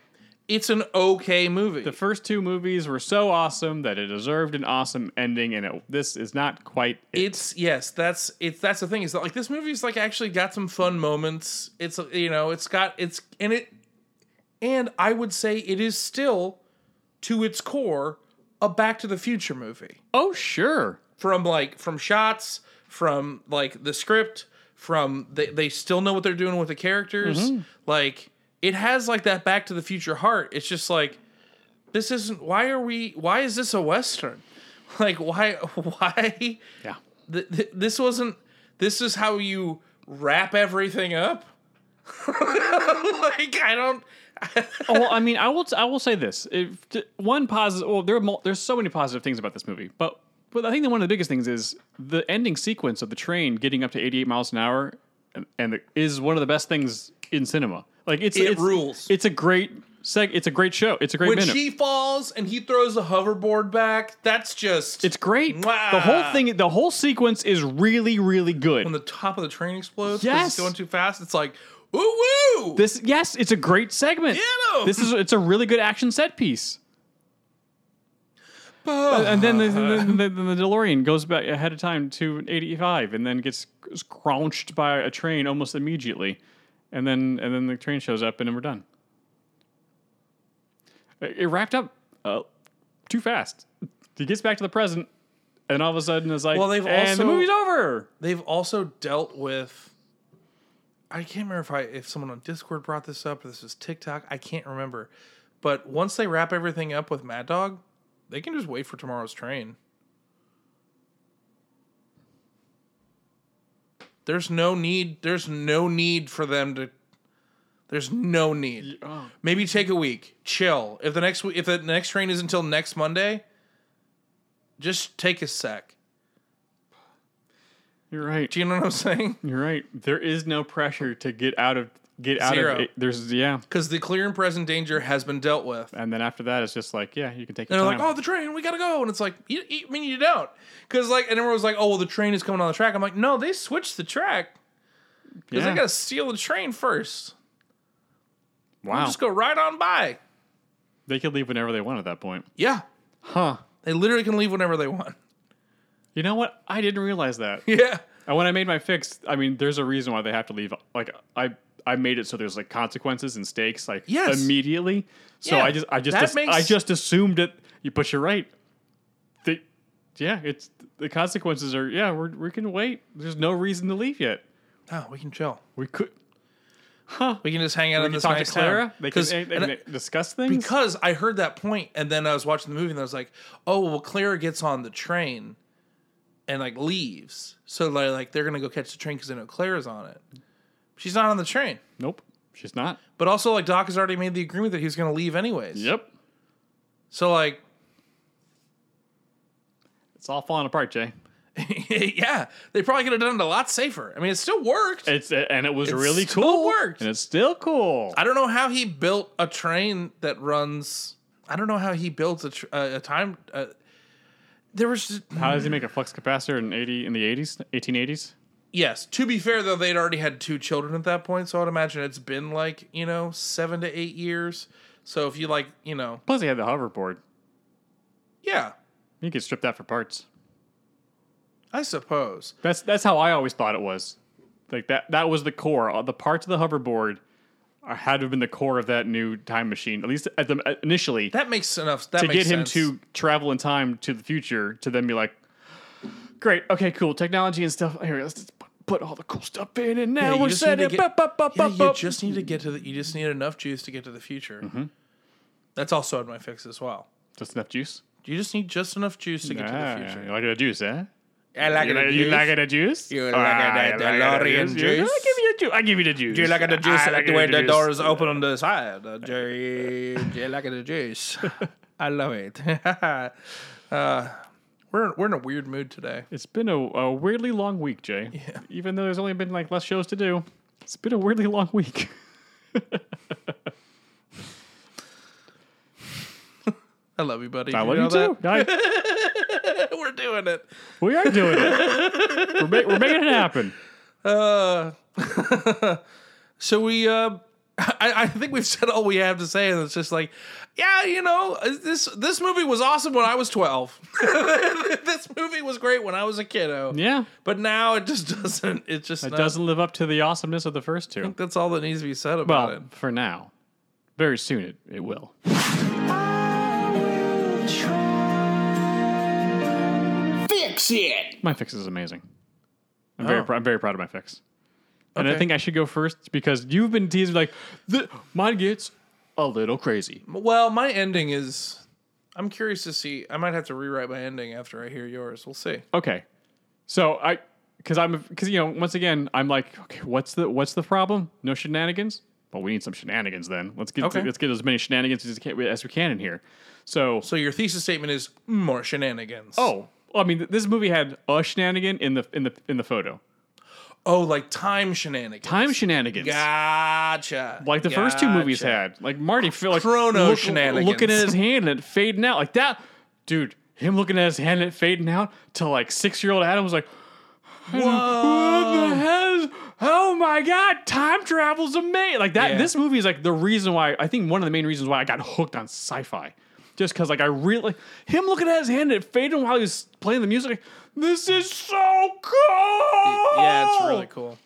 it's an okay movie. The first two movies were so awesome that it deserved an awesome ending, and it, this is not quite it. it's yes, that's it's that's the thing is that like this movie's like actually got some fun moments. It's you know it's got it's and it and I would say it is still to its core a Back to the Future movie. Oh, sure. from like from shots from like the script from they, they still know what they're doing with the characters mm-hmm. like it has like that back to the future heart it's just like this isn't why are we why is this a western *laughs* like why *laughs* why Yeah. th- th- this wasn't this is how you wrap everything up *laughs* like i don't Oh, well, I mean, I will. I will say this: if, one positive. Well, there are mul- there's so many positive things about this movie, but but I think that one of the biggest things is the ending sequence of the train getting up to 88 miles an hour, and, and it is one of the best things in cinema. Like it's It it's, rules. It's a great seg. It's a great show. It's a great when minute. she falls and he throws the hoverboard back that's just it's great. Wow. The whole thing, the whole sequence is really, really good. when the top of the train explodes Yes. it's going too fast it's like ooh woo this, yes, it's a great segment. This is it's a really good action set piece. and then the, the, then the DeLorean goes back ahead of time to 85 and then gets crounched by a train almost immediately. And then and then the train shows up and then we're done. It it wrapped up uh, too fast. He gets back to the present and all of a sudden it's like, Well, they've and also- the movie's over. they've also dealt with I can't remember if I if someone on Discord brought this up or this was TikTok. I can't remember. But once they wrap everything up with Mad Dog, they can just wait for tomorrow's train. There's no need there's no need for them to there's no need. Oh. Maybe take a week. Chill. If the next if the next train is until next Monday, just take a sec. You're right. Do you know what I'm saying? You're right. There is no pressure to get out of get out Zero. of it. There's yeah. because the clear and present danger has been dealt with. And then after that, it's just like, yeah, you can take And they're like, "Oh, the train, we gotta go," and it's like, you, you- I mean, you don't, because like, and everyone was like, "Oh, well, the train is coming on the track." I'm like, "No, they switched the track because yeah. they gotta steal the train first. wow. Just go right on by." They could leave whenever they want at that point. Yeah, Huh. they literally can leave whenever they want. You know what? I didn't realize that. *laughs* Yeah, And when I made my fix, I mean, there's a reason why they have to leave. Like, I I made it so there's like consequences and stakes like Yes. immediately. So Yeah, I just I just that as- makes- I just assumed it. You but you're right. The, yeah, it's the consequences are yeah. We're we can wait. There's no reason to leave yet. oh, we can chill. We could. Huh We can just hang out We in can this talk nice to Clara. town. They can, 'Cause- they can and I- discuss things. because I heard that point, and then I was watching the movie, and I was like, "Oh, well, Clara gets on the train, and like leaves, so like, like they're gonna go catch the train because they know Clara's on it. She's not on the train, nope, she's not. but also like Doc has already made the agreement that he was gonna leave anyways. Yep, So like, it's all falling apart, Jay. *laughs* yeah, they probably could have done it a lot safer. I mean, it still worked. It's and it was really cool. It really still cool. worked. and it's still cool. I don't know how he built a train that runs. I don't know how he built a, tr- a, a time. Uh, there was just, How does he make a flux capacitor in eighty in the eighties, eighteen eighties? Yes. To be fair, though, they'd already had two children at that point, so I'd imagine it's been like you know seven to eight years. So if you like, you know, Plus, he had the hoverboard. yeah, You could strip that for parts. I suppose. That's that's how I always thought it was. Like that that was the core. Uh, The parts of the hoverboard are, had to have been the core of that new time machine. At least at the uh, initially That makes enough. That to get him to travel in time to the future to then be like, great, okay, cool, technology and stuff. Here, let's just put, all the cool stuff in, and now Yeah, we're just set need it. to get- Bup, bup, bup, Yeah, you just need to get to the. You just need enough juice to get to the future. Mm-hmm. That's also in my fix as well. just enough juice. You just need just enough juice to get to the future. you like a juice, eh? I like You like, you like the juice? You like Ah, the like the DeLorean You- juice? I give you the juice. I give you the juice. Do you like the juice? I like the way the juice. door is open on the side. Uh, do, you, do you like the juice? *laughs* I love it. *laughs* uh, we're we're in a weird mood today. It's been a, a weirdly long week, Jay. Yeah. Even though there's only been like less shows to do, it's been a weirdly long week. *laughs* I love you, buddy. I Did love know you too. I- We're doing it. we are doing it. We're, ma- we're making it happen. Uh, *laughs* so we uh, *laughs* I, I think we've said all we have to say, and it's just like, yeah, you know, this this movie was awesome when I was twelve. *laughs* this movie was great when I was a kiddo. Yeah. but now it just doesn't. It just It not- doesn't live up to the awesomeness of the first two. That's all that needs to be said about Well, it. for now. Very soon it, it will. Fix it! My fix is amazing. I'm very Oh. pr- I'm very proud of my fix. And I think I should go first because you've been teasing like the, mine gets a little crazy. Well, my ending is. I'm curious to see. I might have to rewrite my ending after I hear yours. We'll see. Okay. So I because I'm because you know once again I'm like okay what's the what's the problem? No shenanigans. Well, we need some shenanigans then. Let's get Okay. let's get as many shenanigans as, can, as we can in here. So So your thesis statement is more shenanigans. oh well, I mean th- this movie had a shenanigan in the in the in the photo. Oh, like time shenanigans. Time shenanigans. Gotcha. Like the first two movies had. Like Marty feel like Chrono look- shenanigans. looking at his hand and it fading out. Like that dude, him looking at his hand and it fading out to like six year old Adam was like What the hell? is- Oh my god, time travel's amazing. Like that Yeah. this movie is like the reason why I think one of the main reasons why I got hooked on sci-fi. Just cause like I really him looking at his hand and it fading while he was playing the music. Like, this is so cool. Yeah, it's really cool.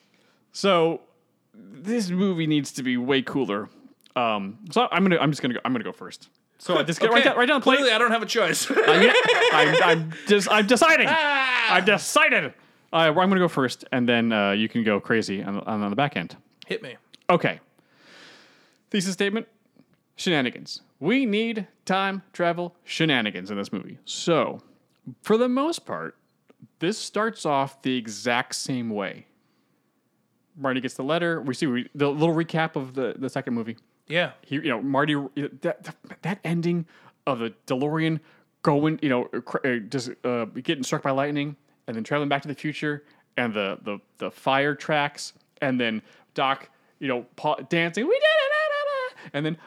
So this movie needs to be way cooler. Um, so I'm gonna I'm just gonna go, I'm gonna go first. So I just get right Okay, down right down the plate. Clearly, I don't have a choice. I'm, *laughs* I'm, I'm just I'm deciding. I've decided. Uh, I'm gonna go first, and then uh, you can go crazy on, on, on the back end. Hit me. Okay. Thesis statement: shenanigans. We need time travel shenanigans in this movie. So, for the most part, this starts off the exact same way. Marty gets the letter. We see we, the little recap of the, the second movie. Yeah. He, you know, Marty, that that ending of the DeLorean going, you know, uh, just uh, getting struck by lightning, and then traveling back to the future, and the the the fire tracks, and then Doc, you know, pa- dancing, we did it, da, da, da," and then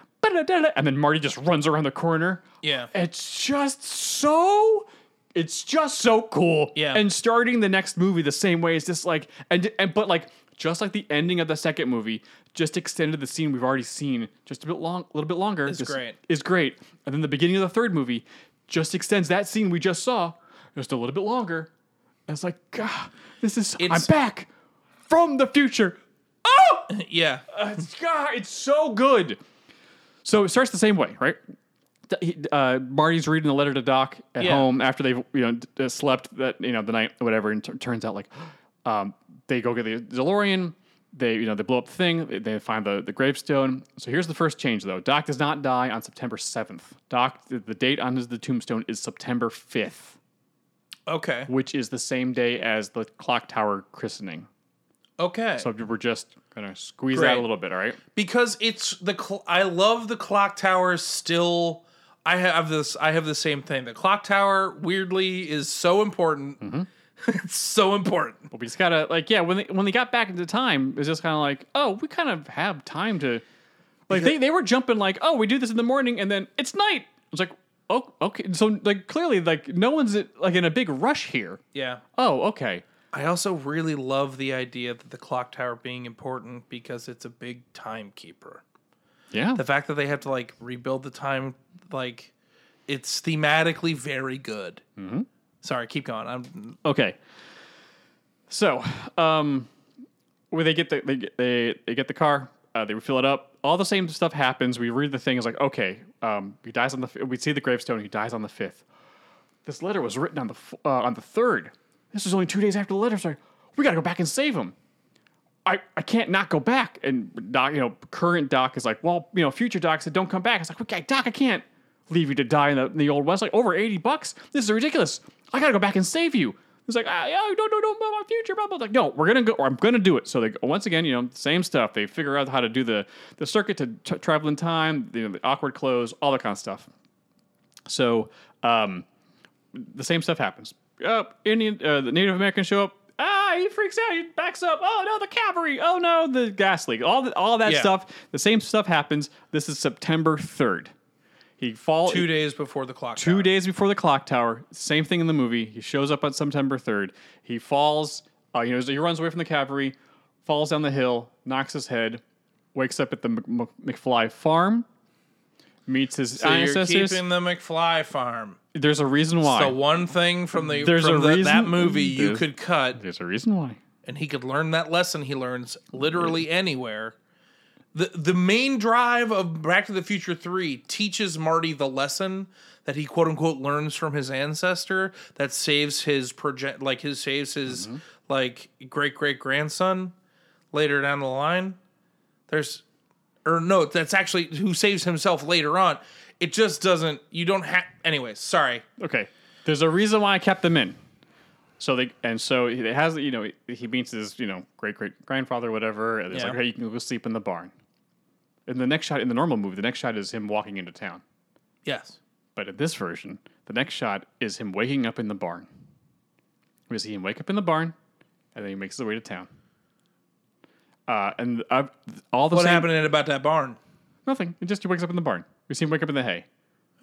and then Marty just runs around the corner. Yeah. It's just so. It's just so cool. Yeah. And starting the next movie the same way is just like and and but like just like the ending of the second movie, just extended the scene we've already seen just a bit long, a little bit longer. It's great. Is great. And then the beginning of the third movie just extends that scene we just saw just a little bit longer. And it's like, God, this is I'm back from the future. Oh, *laughs* Yeah. Uh, it's, God, it's so good. So it starts the same way, right? Uh, Marty's reading the letter to Doc at Yeah. home after they've you know slept that you know the night or whatever, and t- turns out like um, they go get the DeLorean. They you know they blow up the thing. They, they find the the gravestone. So here's the first change though. Doc does not die on September seventh. Doc the, the date on his the tombstone is September fifth, Okay. which is the same day as the clock tower christening. Okay. So we're just gonna squeeze Great. that a little bit, all right? because it's the cl- I love the clock tower still. I have this. I have the same thing. The clock tower weirdly is so important. Mm-hmm. *laughs* it's so important. But we just gotta like yeah when they when they got back into time it's just kind of like oh we kind of have time to like they, they were jumping like oh we do this in the morning and then it's night it's like oh okay so like clearly like no one's like in a big rush here Yeah. oh okay I also really love the idea that the clock tower being important because it's a big timekeeper. yeah The fact that they have to like rebuild the time, like, it's thematically very good. Mm-hmm. Sorry, keep going. I'm okay so um where they get the they get, they, they get the car uh, they fill it up all the same stuff happens we read the thing is like okay um he dies on the we see the gravestone he dies on the fifth this letter was written on the uh, on the third. This is only two days after the letter. So we got to go back and save him. I, I can't not go back. And Doc, you know, current Doc is like, well, you know, future Doc said don't come back. It's like, okay, Doc, I can't leave you to die in the, in the old west. Like over eighty bucks. This is ridiculous. I got to go back and save you. It's like, ah, yeah, no, no, no, my future, blah, blah. Like, no, we're gonna go. Or I'm gonna do it. So they once again, you know, same stuff. They figure out how to do the the circuit to t- travel in time, you know, the awkward clothes, all that kind of stuff. So, um, the same stuff happens. Uh, Indian, uh, the Native Americans show up. Ah, he freaks out. He backs up. Oh no, the cavalry. Oh no, the gas leak. All the, all that Yeah. stuff. The same stuff happens. This is September third. He falls two days before the clock. two tower. days before the clock tower. Same thing in the movie. He shows up on September third. He falls. Uh, you know, he runs away from the cavalry, falls down the hill, knocks his head. wakes up at the Mc- McFly farm, meets his So you're ancestors. keeping the McFly farm. There's a reason why. The one thing from the There's from a the- that movie you could cut, There's a reason why. and he could learn that lesson he learns literally anywhere. The the main drive of Back to the Future 3 teaches Marty the lesson that he quote unquote learns from his ancestor that saves his project like his saves his Mm-hmm. like great great grandson later down the line. There's or no, that's actually who saves himself later on. It just doesn't you don't have anyways, sorry. Okay. There's a reason why I kept them in. So they and so it has you know he meets his you know great great grandfather whatever and it's Yeah. like hey you can go sleep in the barn. In the next shot in the normal movie the next shot is him walking into town. Yes. But in this version the next shot is him waking up in the barn. We see him wake up in the barn and then he makes his way to town. Uh, and uh, all the What same, happened about that barn? Nothing. It just he wakes up in the barn. We see him wake up in the hay.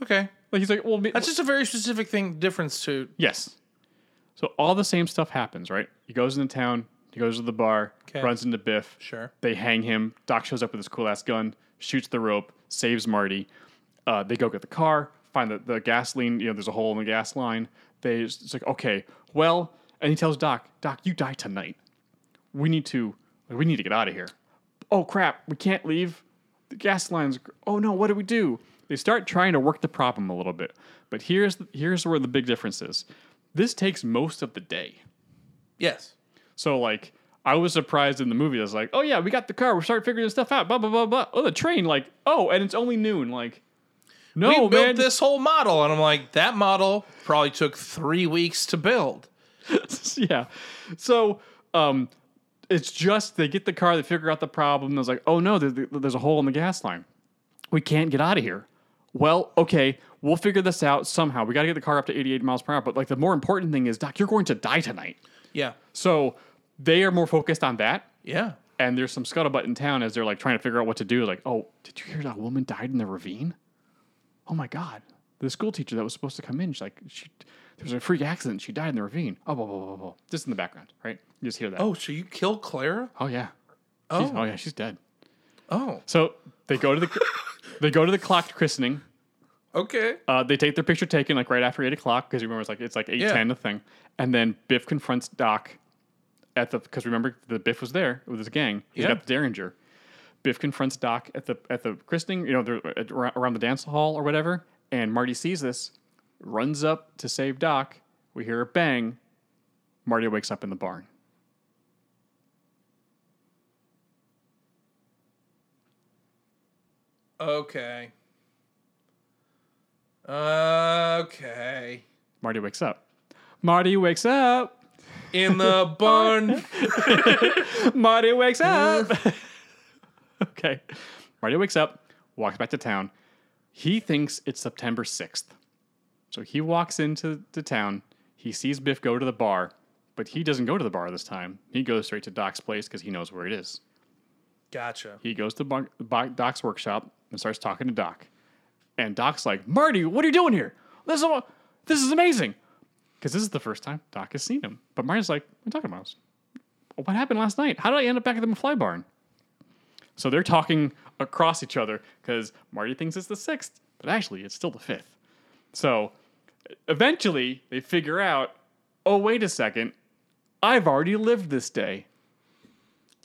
Okay. Like he's like, well, That's just a very specific thing difference to Yes. So all the same stuff happens, right? He goes into town, he goes to the bar, Okay. runs into Biff. Sure. They hang him. Doc shows up with his cool ass gun, shoots the rope, saves Marty. Uh, they go get the car, find the, the gasoline, you know, there's a hole in the gas line. They it's like, okay, well, and he tells Doc, Doc, you die tonight. We need to we need to get out of here. Oh crap, we can't leave. The gas lines. Oh no, what do we do? They start trying to work the problem a little bit. But here's here's where the big difference is. This takes most of the day. Yes. So like I was surprised in the movie. I was like, oh yeah, we got the car. We started figuring this stuff out. Blah blah blah blah. Oh, the train. Like oh, and it's only noon. Like no we built man. this whole model, and I'm like, that model probably took three weeks to build. *laughs* yeah. So um, it's just they get the car. They figure out the problem. There's like oh no, there's, there's a hole in the gas line. We can't get out of here. Well, okay, we'll figure this out somehow. We got to get the car up to 88 miles per hour. But like the more important thing is, Doc, you're going to die tonight. Yeah. So they are more focused on that. Yeah. and there's some scuttlebutt in town as they're like trying to figure out what to do. Like, oh, did you hear that woman died in the ravine? Oh my god, the school teacher that was supposed to come in, she's like, she there was a freak accident. She died in the ravine. Oh, blah, blah, blah, blah. just in the background, right? You just hear that. Oh, so you kill Clara? oh yeah. Oh. She's, oh yeah, she's dead. Oh. So they go to the they go to the clocked christening. Okay. Uh, they take their picture taken like right after eight o'clock because remember it's like it's like eight ten Yeah. the thing, and then Biff confronts Doc at the because remember the Biff was there with his gang. He's Yeah. got the Derringer. Biff confronts Doc at the at the christening, you know, at- around the dance hall or whatever, and Marty sees this, runs up to save Doc. We hear a bang. Marty wakes up in the barn. Okay. Okay. Marty wakes up. Marty wakes up. In the *laughs* barn. *laughs* Marty wakes up. *laughs* okay. Marty wakes up, walks back to town. He thinks it's September 6th. So he walks into the town. He sees Biff go to the bar, but he doesn't go to the bar this time. He goes straight to Doc's place because he knows where it is. Gotcha. He goes to Doc's workshop and starts talking to Doc. And Doc's like, Marty, what are you doing here? This is, this is amazing. Because this is the first time Doc has seen him. But Marty's like, what are you talking about? What happened last night? How did I end up back at the McFly barn? So they're talking across each other because Marty thinks it's the sixth, but actually it's still the fifth. So eventually they figure out, oh, wait a second, I've already lived this day.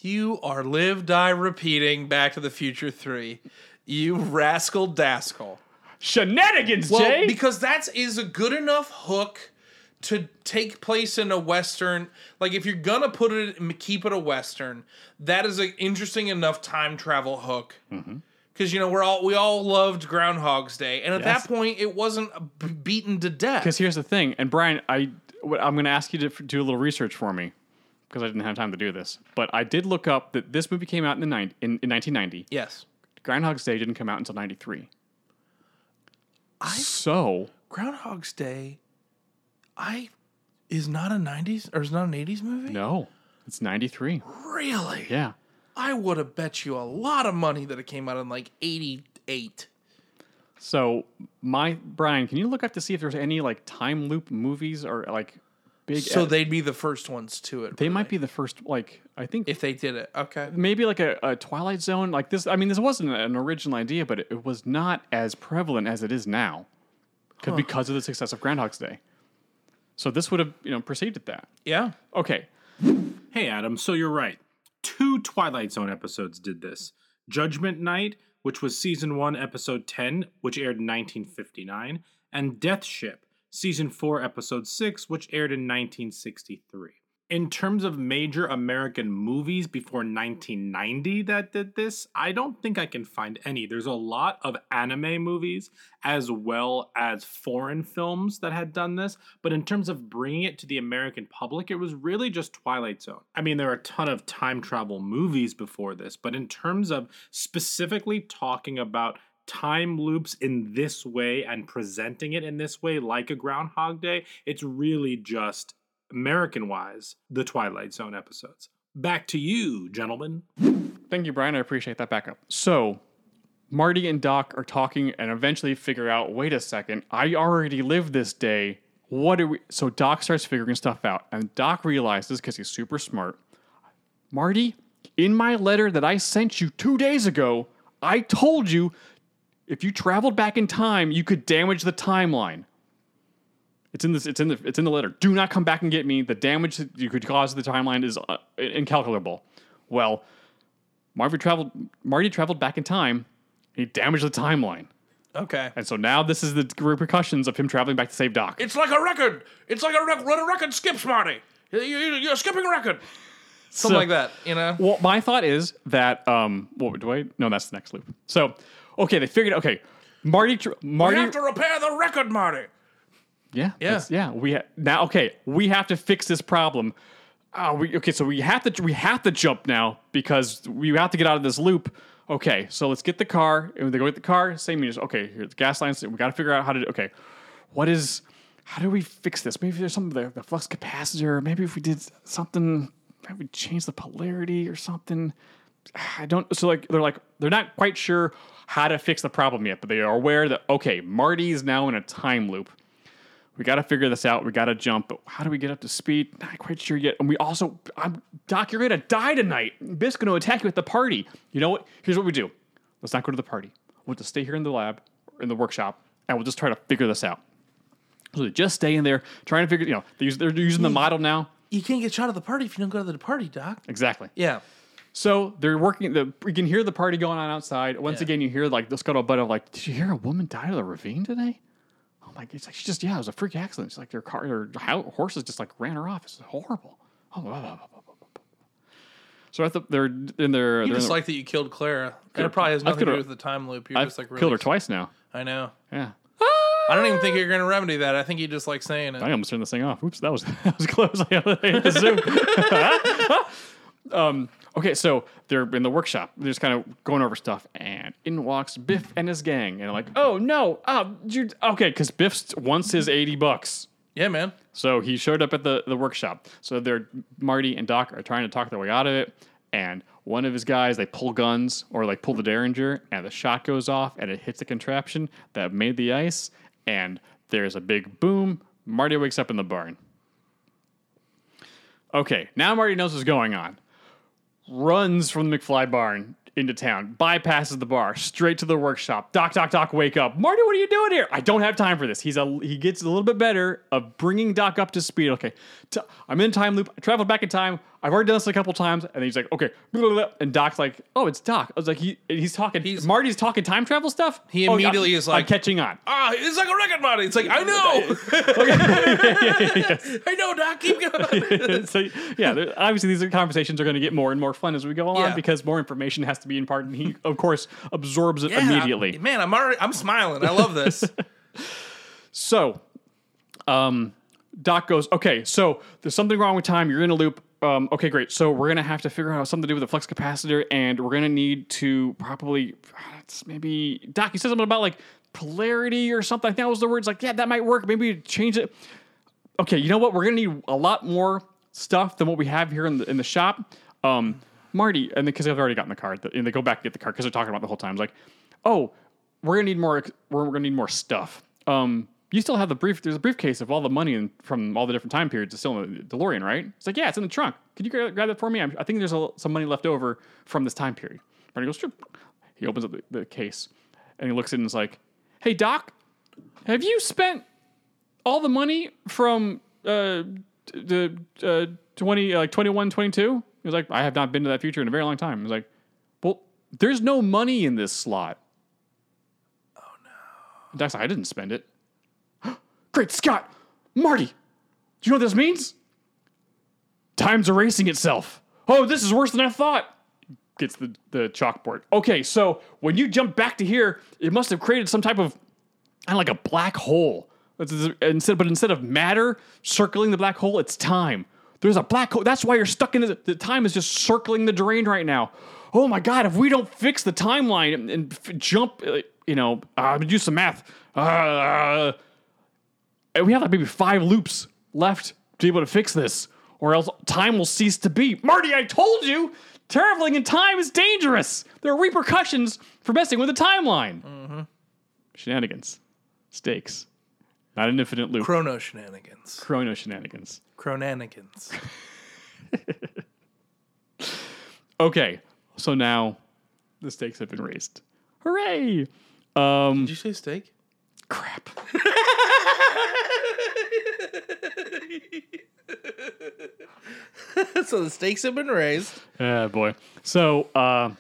You are live, die, repeating Back to the Future 3. You rascal dascal. Shenanigans, Well, Jay! because that is a good enough hook to take place in a western. Like if you're gonna put it, keep it a western. That is an interesting enough time travel hook. Mm-hmm. Because you know we're all we all loved Groundhog's Day, and at Yes. that point it wasn't uh, b- beaten to death. Because here's the thing, and Bryan, I I'm going to ask you to f- do a little research for me because I didn't have time to do this. But I did look up that this movie came out in the nine, in, in 1990. Yes, Groundhog's Day didn't come out until 93. I so Groundhog's Day, I is not a '90s or is not an '80s movie. no, it's 93. Really? Yeah. I would have bet you a lot of money that it came out in like '88. So my Bryan, can you look up to see if there's any like time loop movies or like big. So ed- they'd be the first ones to it. they might be the first. Like I think if they did it. Okay. maybe like a, a Twilight Zone like this. I mean, this wasn't an original idea, but it, it was not as prevalent as it is now, 'Cause- because of the success of Groundhog's Day. So this would have you know preceded that. Yeah. Okay, Hey, Adam, so you're right. Two Twilight Zone episodes did this Judgment Night, which was season one, episode 10, which aired in 1959, and Death Ship, season four, episode six, which aired in 1963. In terms of major American movies before 1990 that did this, I don't think I can find any. There's a lot of anime movies as well as foreign films that had done this, but in terms of bringing it to the American public, it was really just Twilight Zone. I mean, there are a ton of time travel movies before this, but in terms of specifically talking about time loops in this way and presenting it in this way like a Groundhog Day, it's really just American wise, the Twilight Zone episodes. Back to you, gentlemen. thank you, Bryan. I appreciate that backup. So Marty and Doc are talking and eventually figure out. Wait a second, I already lived this day. What do we? So Doc starts figuring stuff out, and Doc realizes because he's super smart. Marty, in my letter that I sent you two days ago, I told you if you traveled back in time, you could damage the timeline. It's in this. It's in the. It's in the letter. Do not come back and get me. The damage that you could cause to the timeline is uh, incalculable. Well, Marty traveled. Marty traveled back in time. He damaged the timeline, Okay. and so now this is the repercussions of him traveling back to save Doc. It's like a record. It's like a record. When a record skips, Marty. You- you- You're skipping a record. Something So- like that. You know. Well, my thought is that um, what do I? No, that's the next loop. So, okay, they figured. Okay, Marty. Tr- We have to repair the record, Marty. Yeah, Yeah. yeah. We ha- now okay. We have to fix this problem. Oh, we okay. So we have to we have to jump now because we have to get out of this loop. Okay, so let's get the car. And they go get the car. Same means okay. Here's the gas lines. We got to figure out how to. Okay, what is? How do we fix this? Maybe there's something the, the flux capacitor. Maybe if we did something, maybe we change the polarity or something. I don't. So like they're like they're not quite sure how to fix the problem yet, but they are aware that okay, Marty's now in a time loop. We got to figure this out. We got to jump. But how do we get up to speed? Not quite sure yet. And we also, I'm, Doc, you're gonna die tonight. Biff's gonna attack you at the party. You know what? Here's what we do. Let's not go to the party. We'll just stay here in the lab, in the workshop, and we'll just try to figure this out. So they just stay in there, trying to figure. You know, they're using the model now. You can't get shot at the party if you don't go to the party, Doc. Exactly. Yeah. So they're working. The you can hear the party going on outside. Once Yeah. again, you hear like the scuttlebutt of like, did you hear a woman die of the ravine today? Oh my! It's like she just yeah, it was a freak accident. It's like their car, their horses just like ran her off. It's horrible. Oh, blah, blah, blah, so I thought they're in their. You they're just in like that you killed Clara. And it probably has nothing to do killed with the time loop. You're I've just like really killed her twice now. I know. Yeah, I don't even think you're going to remedy that. I think you just like saying it. I almost turned this thing off. Oops, that was *laughs* that was close. *laughs* I hit the zoom. *laughs* um, okay, so they're in the workshop. They're just kind of going over stuff, and in walks Biff and his gang, and like, oh no, oh, you okay? Because Biff wants his eighty bucks. Yeah, man. So he showed up at the, the workshop. So they're Marty and Doc are trying to talk their way out of it. And one of his guys, they pull guns or like pull the derringer, and the shot goes off and it hits the contraption that made the ice. And there's a big boom. Marty wakes up in the barn. Okay, now Marty knows what's going on. Runs from the McFly barn into town, bypasses the bar, straight to the workshop. Doc, doc, doc, wake up. Marty, what are you doing here? I don't have time for this. He's a he gets a little bit better of bringing Doc up to speed. Okay, I'm in time loop. I traveled back in time. I've already done this a couple times, and he's like, okay, *laughs* and Doc's like, oh, it's Doc. I was like, he he's talking. He's- Marty's talking time travel stuff. He Oh, immediately I'm- is like- I'm catching on. Ah, it's like a record, Marty. It's like, I know. *laughs* *laughs* I know, Doc. Keep going. so yeah, obviously these are conversations are going to get more and more fun as we go along Yeah. because more information has to be imparted, and he of course absorbs it Yeah, immediately. Man, I'm already, I'm smiling. I love this. So, um, Doc goes, okay, so there's something wrong with time. You're in a loop. Um, okay, great. So we're gonna have to figure out something to do with the flux capacitor, and we're gonna need to probably it's maybe Doc. You said something about like polarity or something. I think that was the words. Like, yeah, that might work. Maybe change it. Okay, you know what? We're gonna need a lot more stuff than what we have here in the in the shop. Um, Marty, and because they've already gotten the card, and they go back and get the card because they're talking about the whole time. It's like, oh, we're gonna need more. We're, we're gonna need more stuff. Um, you still have the brief. There's a briefcase of all the money in, from all the different time periods. Is still in the DeLorean, right? It's like, yeah, it's in the trunk. Could you grab, grab that for me? I'm, I think there's a, some money left over from this time period. Marty goes. He opens up the, the case and he looks in and is like, hey, Doc, have you spent all the money from uh, the uh, 20, like 21, 22? He was like, I have not been to that future in a very long time. He was like, well, there's no money in this slot. Oh, no. Doc's like, I didn't spend it. Great Scott! Marty! Do you know what this means? Time's erasing itself. Oh, this is worse than I thought. Gets the, the chalkboard. Okay, so when you jump back to here, it must have created some type of of like a black hole. Instead, but instead of matter circling the black hole, it's time. There's a black hole. That's why you're stuck in the, the time is just circling the drain right now. Oh my god! If we don't fix the timeline and, and f- jump, uh, you know, uh, I'm gonna do some math. Uh, and we have like maybe five loops left to be able to fix this, or else time will cease to be. Marty, I told you, traveling in time is dangerous. There are repercussions for messing with the timeline. Shenanigans, stakes, not an infinite loop. Chrono shenanigans. Chrono shenanigans. Chronanigans. *laughs* Okay, so now the stakes have been raised. Hooray! Um, Did you say steak? crap. *laughs* *laughs* so the stakes have been raised. Oh boy. So uh,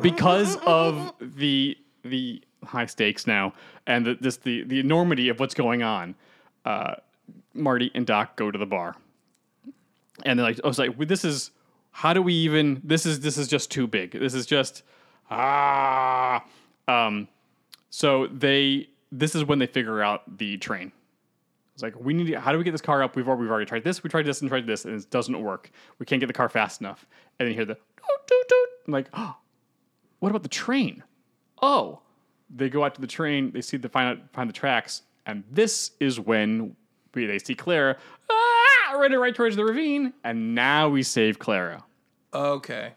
because of the the high stakes now and the, this the the enormity of what's going on, uh, Marty and Doc go to the bar, and they're like, "I was like, this is how do we even? This is this is just too big. This is just ah." Um, so they this is when they figure out the train. It's like we need. To, how do we get this car up? We've already, we've already tried this. We tried this and tried this, and it doesn't work. We can't get the car fast enough. And then you hear the toot toot toot. I'm like, oh, what about the train? Oh, they go out to the train. They see the find out find the tracks, and this is when we, they see Clara ah, running right towards the ravine, and now we save Clara. Okay.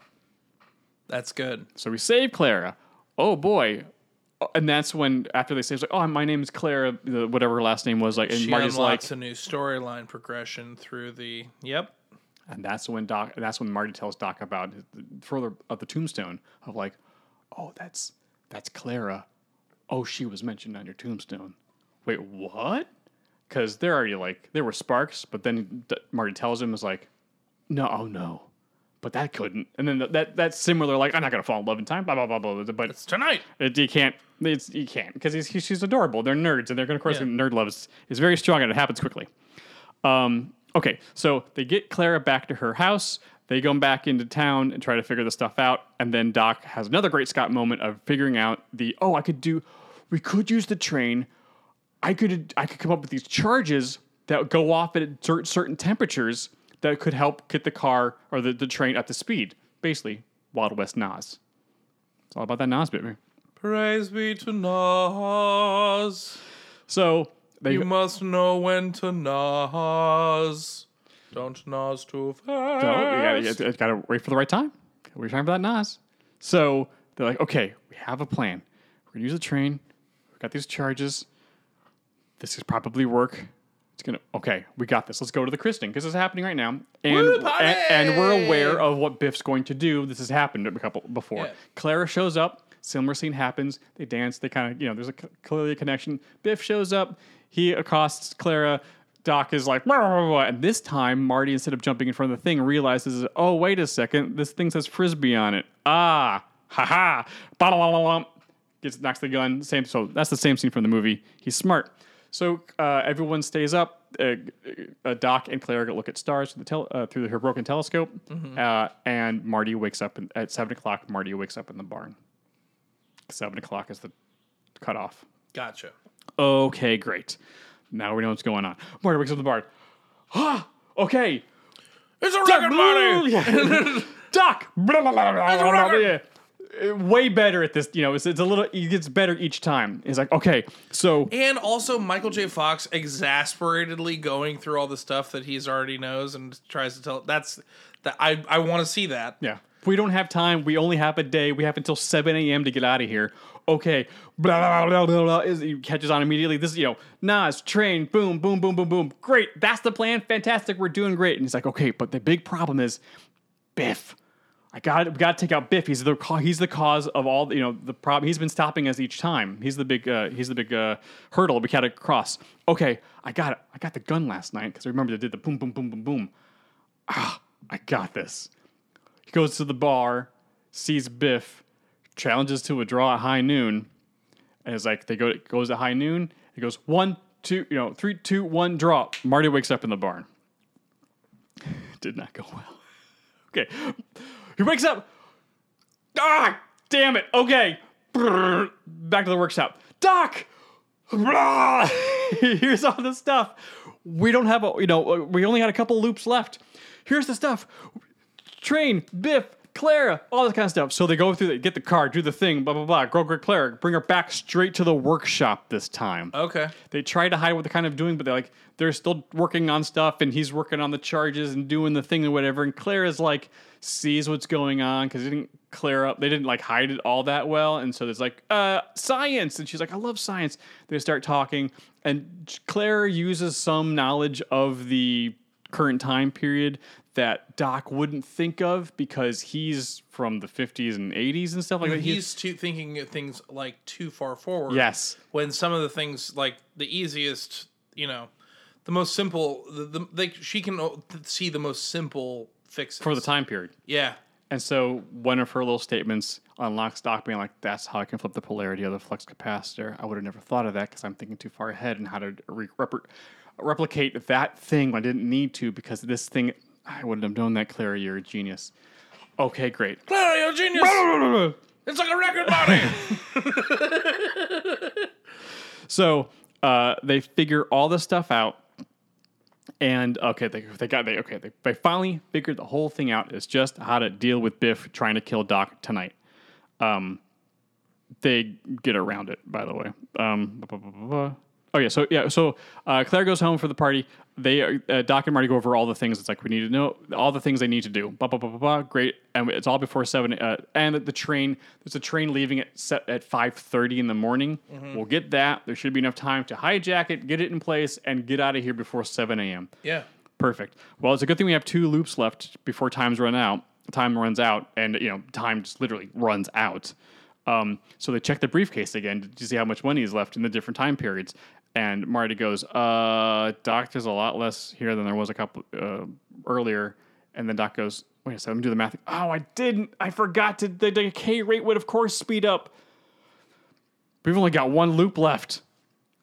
That's good. So we save Clara. Oh boy. And that's when after they say it's like, oh, my name is Clara, the- whatever her last name was, like, and She Marty's like, a new storyline progression through the. Yep. And that's when Doc. And that's when Marty tells Doc about the, further of the tombstone of like, oh, that's that's Clara. Oh, she was mentioned on your tombstone. Wait, what? Because they're already like there were sparks, but then D- Marty tells him is like, no, oh no, but that couldn't. And then that that's similar. Like I'm not gonna fall in love in time. Blah blah blah blah. But It's tonight. it, you can't. It's you can't because he's, he's she's adorable. They're nerds, and they're gonna of course Yeah. nerd love is, is very strong, and it happens quickly. Um, okay, so they get Clara back to her house. They go back into town and try to figure the stuff out, and then Doc has another great Scott moment of figuring out the oh I could do, we could use the train. I could I could come up with these charges that go off at certain temperatures that could help get the car or the, the train up to speed. Basically, Wild West NOS. It's all about that NOS bit, man. Praise be to NOS. So they You must know when to NOS. Don't NOS too fast. So you gotta, you gotta- wait for the right time. We're trying for that NOS. So they're like, okay, we have a plan. We're gonna use the train. We've got these charges. This is probably work. It's gonna okay. We got this. Let's go to the christening because it's happening right now, and, Woo, and and we're aware of what Biff's going to do. This has happened a couple before. Yeah. Clara shows up. Similar scene happens. They dance. They kind of you know. There's a clearly a connection. Biff shows up. He accosts Clara. Doc is like, "Blah, blah, blah, blah." and this time Marty, instead of jumping in front of the thing, realizes, oh wait a second, this thing says frisbee on it. Ah, ha ha. Gets knocks the gun. Same. So that's the same scene from the movie. He's smart. So uh, everyone stays up. Uh, uh, Doc and Claire go look at stars through, the tel- uh, through her broken telescope, uh, and Marty wakes up in, at seven o'clock. Marty wakes up in the barn. Seven o'clock is the cutoff. Gotcha. Okay, great. Now we know what's going on. Marty wakes up in the barn. Ah, *gasps* okay. It's a record, Marty. *laughs* Doc. Blah, blah, blah, blah, blah, blah, record. yeah. Uh, way better at this. You know, it's, it's a little. He gets better each time. He's like, okay, so And also Michael J. Fox exasperatedly going through all the stuff that he's already knows and tries to tell. That's that I I want to see that. Yeah. We don't have time. We only have a day. We have until 7 a.m. to get out of here. okay, blah blah blah blah blah. Is he catches on immediately? This is you know NOS train, boom, boom, boom, boom, boom. Great, that's the plan. Fantastic, we're doing great. And he's like, okay, but the big problem is Biff. I got we got to take out Biff. He's the he's the cause of all the- you know the problem. He's been stopping us each time. He's the big uh, he's the big uh, hurdle we got to cross. Okay, I got it. I got the gun last night because I remember they did the boom boom boom boom boom. Ah, I got this. He goes to the bar, sees Biff, challenges to a draw at high noon, and it's like they go goes at high noon. He goes one two you know three two one draw. Marty wakes up in the barn. *sighs* Did not go well. *laughs* Okay. He wakes up. Ah, damn it. Okay. Back to the workshop. Doc. *laughs* Here's all the stuff. We don't have a, you know, we only had a couple loops left. Here's the stuff. Train, Biff, Clara, all this kind of stuff. So they go through, they get the car, do the thing, blah, blah, blah. Go get Clara, bring her back straight to the workshop this time. Okay. They try to hide what they're kind of doing, but they're like they're still working on stuff, and he's working on the charges and doing the thing or whatever. And Claire is like sees what's going on because they didn't clear up, they didn't like hide it all that well, and so there's like uh science, and she's like I love science. They start talking, and Claire uses some knowledge of the current time period that Doc wouldn't think of because he's from the 50s and 80s and stuff like that. He's too thinking of things like too far forward. yes. When some of the things like the easiest, you know, the most simple, the, the like she can see the most simple fixes For the time period. Yeah. And so one of her little statements unlocks Doc being like, that's how I can flip the polarity of the flux capacitor. I would have never thought of that because I'm thinking too far ahead and how to re- replicate that thing when I didn't need to because this thing, I wouldn't have known that, Clara. You're a genius. Okay, great. Clara, you're a genius. *laughs* it's like a record body. *laughs* So uh, they figure all this stuff out. And okay, they, they got they okay they, they finally figured the whole thing out. It's just how to deal with Biff trying to kill Doc tonight. Um, they get around it, by the way. Um, blah, blah, blah. Oh yeah, so yeah, so uh, Claire goes home for the party. They uh, Doc and Marty go over all the things. It's like we need to know all the things they need to do. Blah blah blah blah blah. Great, and it's all before seven. Uh, and the train, there's a train leaving at set at five thirty in the morning. We'll get that. There should be enough time to hijack it, get it in place, and get out of here before seven a.m. yeah. Perfect. Well, it's a good thing we have two loops left before times run out. Time runs out, and you know time just literally runs out. Um, so they check the briefcase again to see how much money is left in the different time periods. And Marty goes, "Uh, Doc, there's a lot less here than there was a couple uh, earlier." And then Doc goes, "Wait a second, let me do the math." Oh, I didn't. I forgot to. The decay rate would, of course, speed up. We've only got one loop left.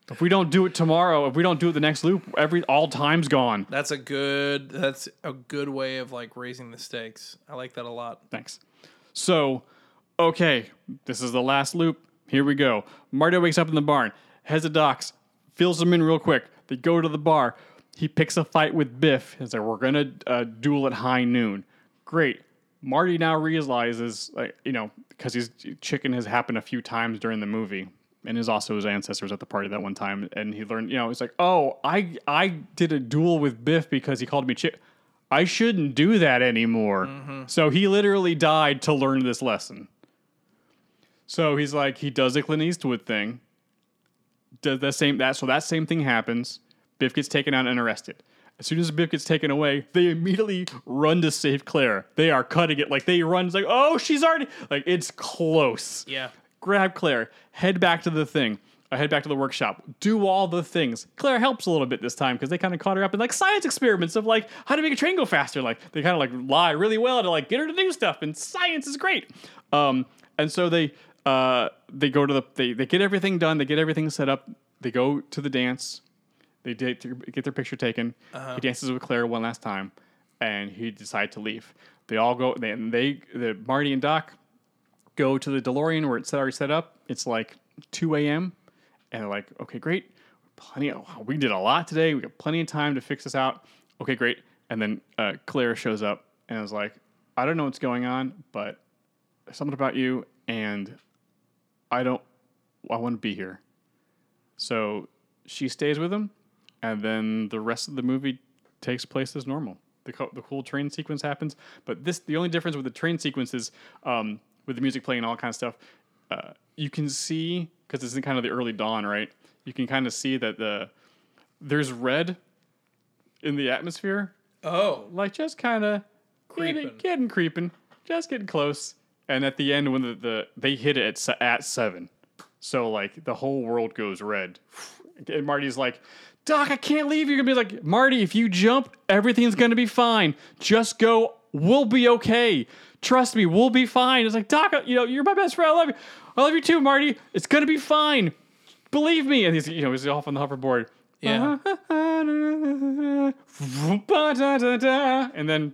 If we don't do it tomorrow, if we don't do it the next loop, every all time's gone. That's a good. That's a good way of like raising the stakes. I like that a lot. Thanks. So, okay, this is the last loop. Here we go. Marty wakes up in the barn, heads to Doc's, fills them in real quick. They go to the bar. He picks a fight with Biff. He's like, "We're gonna uh, duel at high noon." Great. Marty now realizes, like, you know, because his chicken has happened a few times during the movie, and his also his ancestors at the party that one time, and he learned, you know, he's like, "Oh, I I did a duel with Biff because he called me chick." I shouldn't do that anymore. So he literally died to learn this lesson. So he's like, he does a Clint Eastwood thing. Does the same that so that same thing happens. Biff gets taken out and arrested. As soon as Biff gets taken away, they immediately run to save Claire. They are cutting it like they run. It's like, oh, she's already like it's close. Yeah. Grab Claire, head back to the thing. I head back to the workshop, do all the things. Claire helps a little bit this time because they kind of caught her up in like science experiments of like how to make a train go faster. Like they kind of like lie really well to like get her to do stuff, and science is great. Um, and so they uh, they go to the they they get everything done. They get everything set up. They go to the dance. They date, get their picture taken. He dances with Claire one last time, and he decides to leave. They all go. They, and they the Marty and Doc go to the DeLorean where it's already set up. It's like 2 a.m. And they're like, okay, great. Plenty of, we did a lot today. We got plenty of time to fix this out. Okay, great. And then uh, Claire shows up and is like, I don't know what's going on, but something about you, and I don't, I want to be here. So she stays with him, and then the rest of the movie takes place as normal. The, co- the cool train sequence happens, but this the only difference with the train sequence is um, with the music playing and all kind of stuff. uh, you can see because it's in kind of the early dawn, right? You can kind of see that the there's red in the atmosphere, Oh, like just kind of getting, Creeping. getting creeping, just getting close. And at the end, when the, the they hit it at, at seven, so like the whole world goes red, *sighs* and Marty's like, "Doc, I can't leave. You're gonna be like, Marty, if you jump, everything's gonna be fine. Just go. We'll be okay. Trust me, we'll be fine." It's like, Doc, you know, you're my best friend. I love you. I love you too, Marty. It's gonna be fine. Believe me. And he's, you know, he's off on the hoverboard. yeah. *laughs* And then,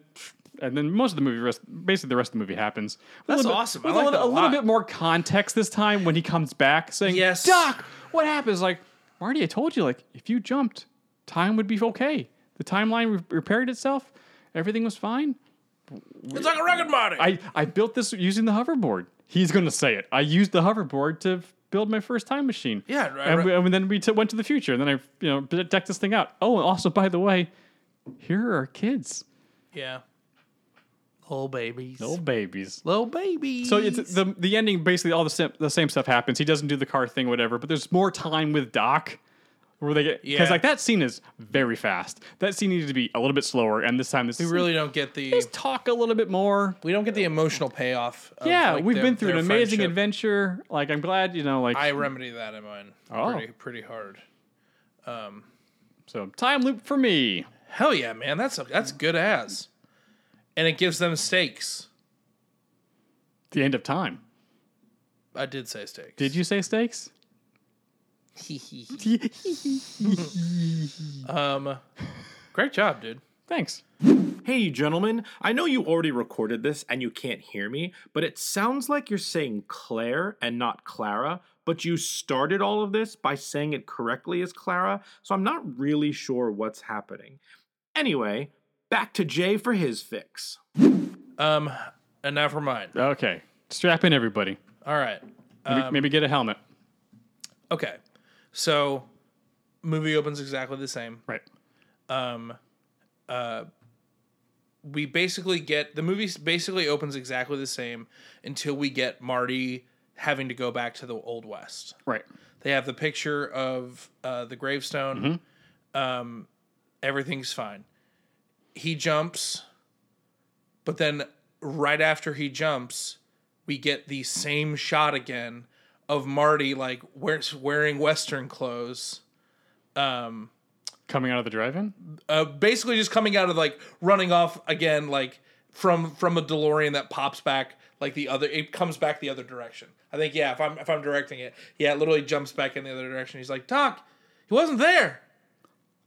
and then most of the movie, rest, basically the rest of the movie happens. A That's little bit- awesome. I With like a, little, that a a little lot. bit more context this time when he comes back saying, Yes. Doc, what happens?" Like, Marty, I told you, like, if you jumped, time would be okay. The timeline re- repaired itself. Everything was fine. It's like a record, Marty. I, I built this using the hoverboard. He's going to say it. I used the hoverboard to build my first time machine. Yeah, right, and, right. we- and then we t- went to the future. And then I, you know, decked this thing out. Oh, and also, by the way, here are our kids, yeah. Little babies. little babies. Little babies. So it's the the ending. Basically, all the same, the same stuff happens. He doesn't do the car thing, whatever. But there's more time with Doc, where they get because Yeah. like that scene is very fast. That scene needed to be a little bit slower, and this time this we really don't get the just talk a little bit more. we don't get the emotional payoff. Of, Yeah, like, we've their- been through an amazing friendship. adventure. Like I'm glad you know, like I remedy that in mine. Oh. pretty pretty hard. Um, so time loop for me. Hell yeah, man. That's that's good as, and it gives them stakes. The end of time. I did say stakes. Did you say stakes? *laughs* Um, great job, dude. Thanks. Hey, gentlemen, I know you already recorded this and you can't hear me, but it sounds like you're saying Claire and not Clara, but you started all of this by saying it correctly as Clara, so I'm not really sure what's happening. Anyway, back to Jay for his fix. Um, and now for mine. Okay, strap in everybody. All right. Maybe, Um, maybe get a helmet. Okay. So, movie opens exactly the same. Right. Um, uh, we basically get the movie basically opens exactly the same until we get Marty having to go back to the old west. Right. They have the picture of uh, the gravestone. Um, everything's fine. He jumps, but then right after he jumps, we get the same shot again of Marty like wear- wearing Western clothes. Um, coming out of the drive-in. uh, basically just coming out of like running off again like from from a DeLorean that pops back like the other it comes back the other direction. I think yeah, if I'm if I'm directing it, yeah, it literally jumps back in the other direction. He's like, "Doc, he wasn't there.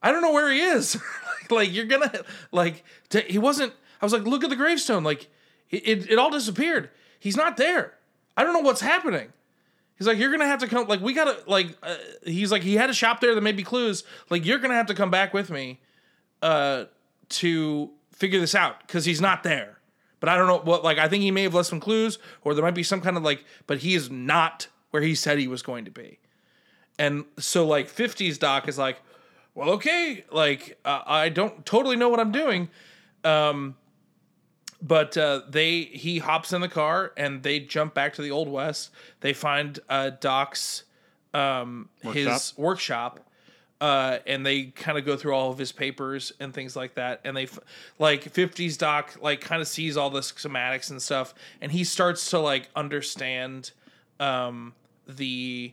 I don't know where he is." like, *laughs* like, you're gonna like t- he wasn't. I was like, "Look at the gravestone. Like it, it it all disappeared. He's not there. I don't know what's happening." He's like, you're gonna have to come. Like, we gotta. Like, uh, he's like, he had a shop there that may be clues. Like, you're gonna have to come back with me, uh, to figure this out because he's not there. But I don't know what. Like, I think he may have left some clues, or there might be some kind of like. But he is not where he said he was going to be. And so, like, 50s Doc is like, well, okay, like, uh, I don't totally know what I'm doing. Um, but uh, they he hops in the car and they jump back to the old west. They find uh, Doc's um, his workshop, uh, and they kind of go through all of his papers and things like that. And they f- like fifties Doc like kind of sees all the schematics and stuff, and he starts to like understand um, the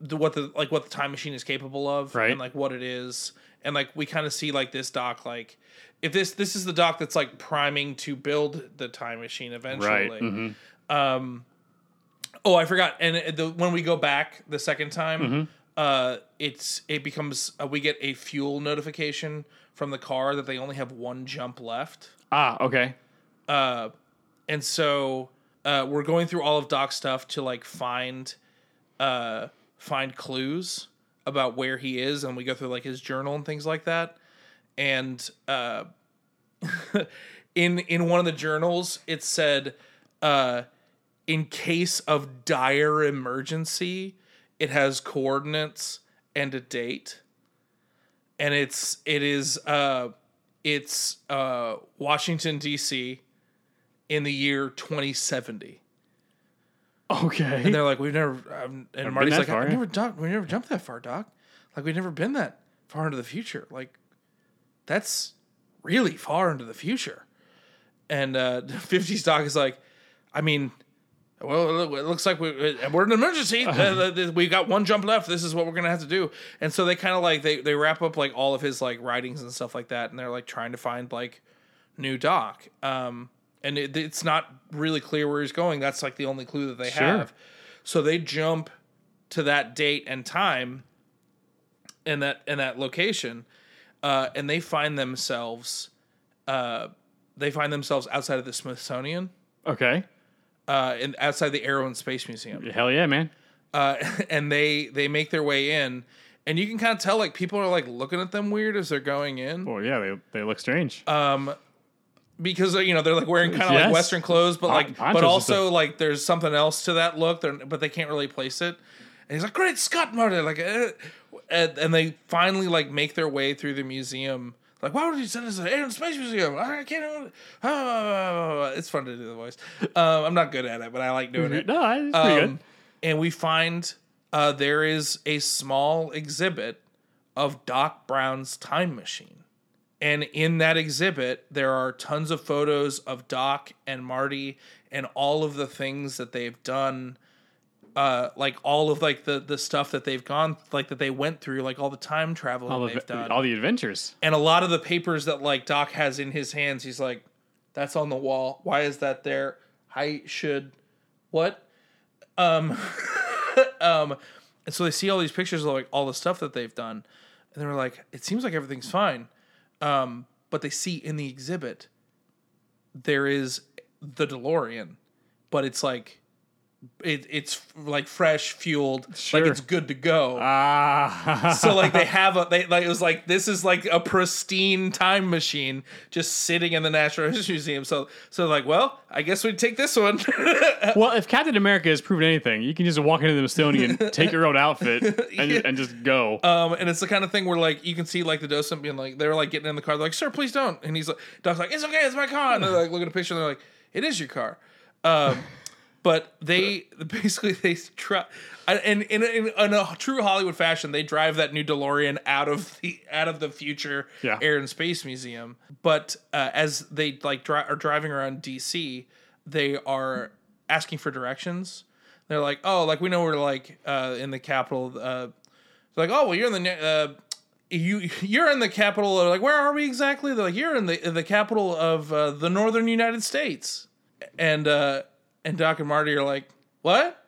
the what the like what the time machine is capable of, Right. And like what it is, and like we kind of see like this Doc like if this this is the Doc that's like priming to build the time machine eventually. Right. Um, oh, I forgot. And the, when we go back the second time, uh, it's it becomes uh, we get a fuel notification from the car that they only have one jump left, Ah, okay. Uh and so uh, we're going through all of Doc's stuff to like find uh, find clues about where he is, and we go through like his journal and things like that. And uh, *laughs* in in one of the journals, it said, uh, "In case of dire emergency, it has coordinates and a date." And it's it is uh, it's uh, Washington D.C. in the year 2070. Okay. And they're like, we've never. Um, and been Marty's like, far, I've yeah." never doc, we never jumped that far, Doc. Like we've never been that far into the future. Like that's really far into the future. And uh, *laughs* 50s Doc is like, I mean, well, it looks like we, we're in an emergency. *laughs* Uh, we got one jump left. This is what we're gonna have to do. And so they kind of like they they wrap up like all of his like writings and stuff like that, and they're like trying to find like new Doc. Um, and it, it's not really clear where he's going. That's like the only clue that they Sure. have. So they jump to that date and time, and that and that location, uh, and they find themselves, uh, they find themselves outside of the Smithsonian, Okay. uh, and outside the Air and Space Museum Hell yeah, man. uh, *laughs* and they they make their way in, and you can kind of tell like people are like looking at them weird as they're going in Well, yeah, they, they look strange. Because you know they're like wearing kind of Yes. like Western clothes, but like but also like there's something else to that look, they're, but they can't really place it. And he's like, "Great Scott, Marty!" Like, uh, and, and they finally like make their way through the museum. Like, why would you send us to the Air and Space Museum? I can't. even- *laughs* Ah, it's fun to do the voice. Um, I'm not good at it, but I like doing *laughs* it. no, it's pretty Um, good. and we find uh, there is a small exhibit of Doc Brown's time machine. And in that exhibit, there are tons of photos of Doc and Marty and all of the things that they've done. Uh, like all of like the the stuff that they've gone like that they went through like all the time traveling All they've the, done all the adventures. and a lot of the papers that like Doc has in his hands, he's like, "That's on the wall. Why is that there? I should what?" Um, *laughs* um, and so they see all these pictures of like all the stuff that they've done, and they're like, "It seems like everything's fine," um, but they see in the exhibit there is the DeLorean, but it's like. It, it's like fresh fueled, Sure. like it's good to go Ah. so like they *laughs* have a they like it was like this is like a pristine time machine just sitting in the Natural History Museum. So so like well I guess we'd take this one. *laughs* well, if Captain America has proven anything, you can just walk into the Smithsonian, take your own outfit, *laughs* and, and just go. um and it's the kind of thing where like you can see like the docent being like they're like getting in the car they're like sir please don't and he's like Doc's like it's okay it's my car and they're like look at a picture and they're like it is your car. Um, but they basically they try and in, in, in a true Hollywood fashion they drive that new DeLorean out of the out of the future Yeah. Air and Space Museum. But uh, as they like dri- are driving around DC, they are asking for directions. They're like, oh, like we know we're like uh, in the capital. Uh, they're like, oh, well, you're in the uh, you you're in the capital. Of, like, where are we exactly? They're like, you're in the in the capital of uh, the northern United States. And uh, and Doc and Marty are like, what?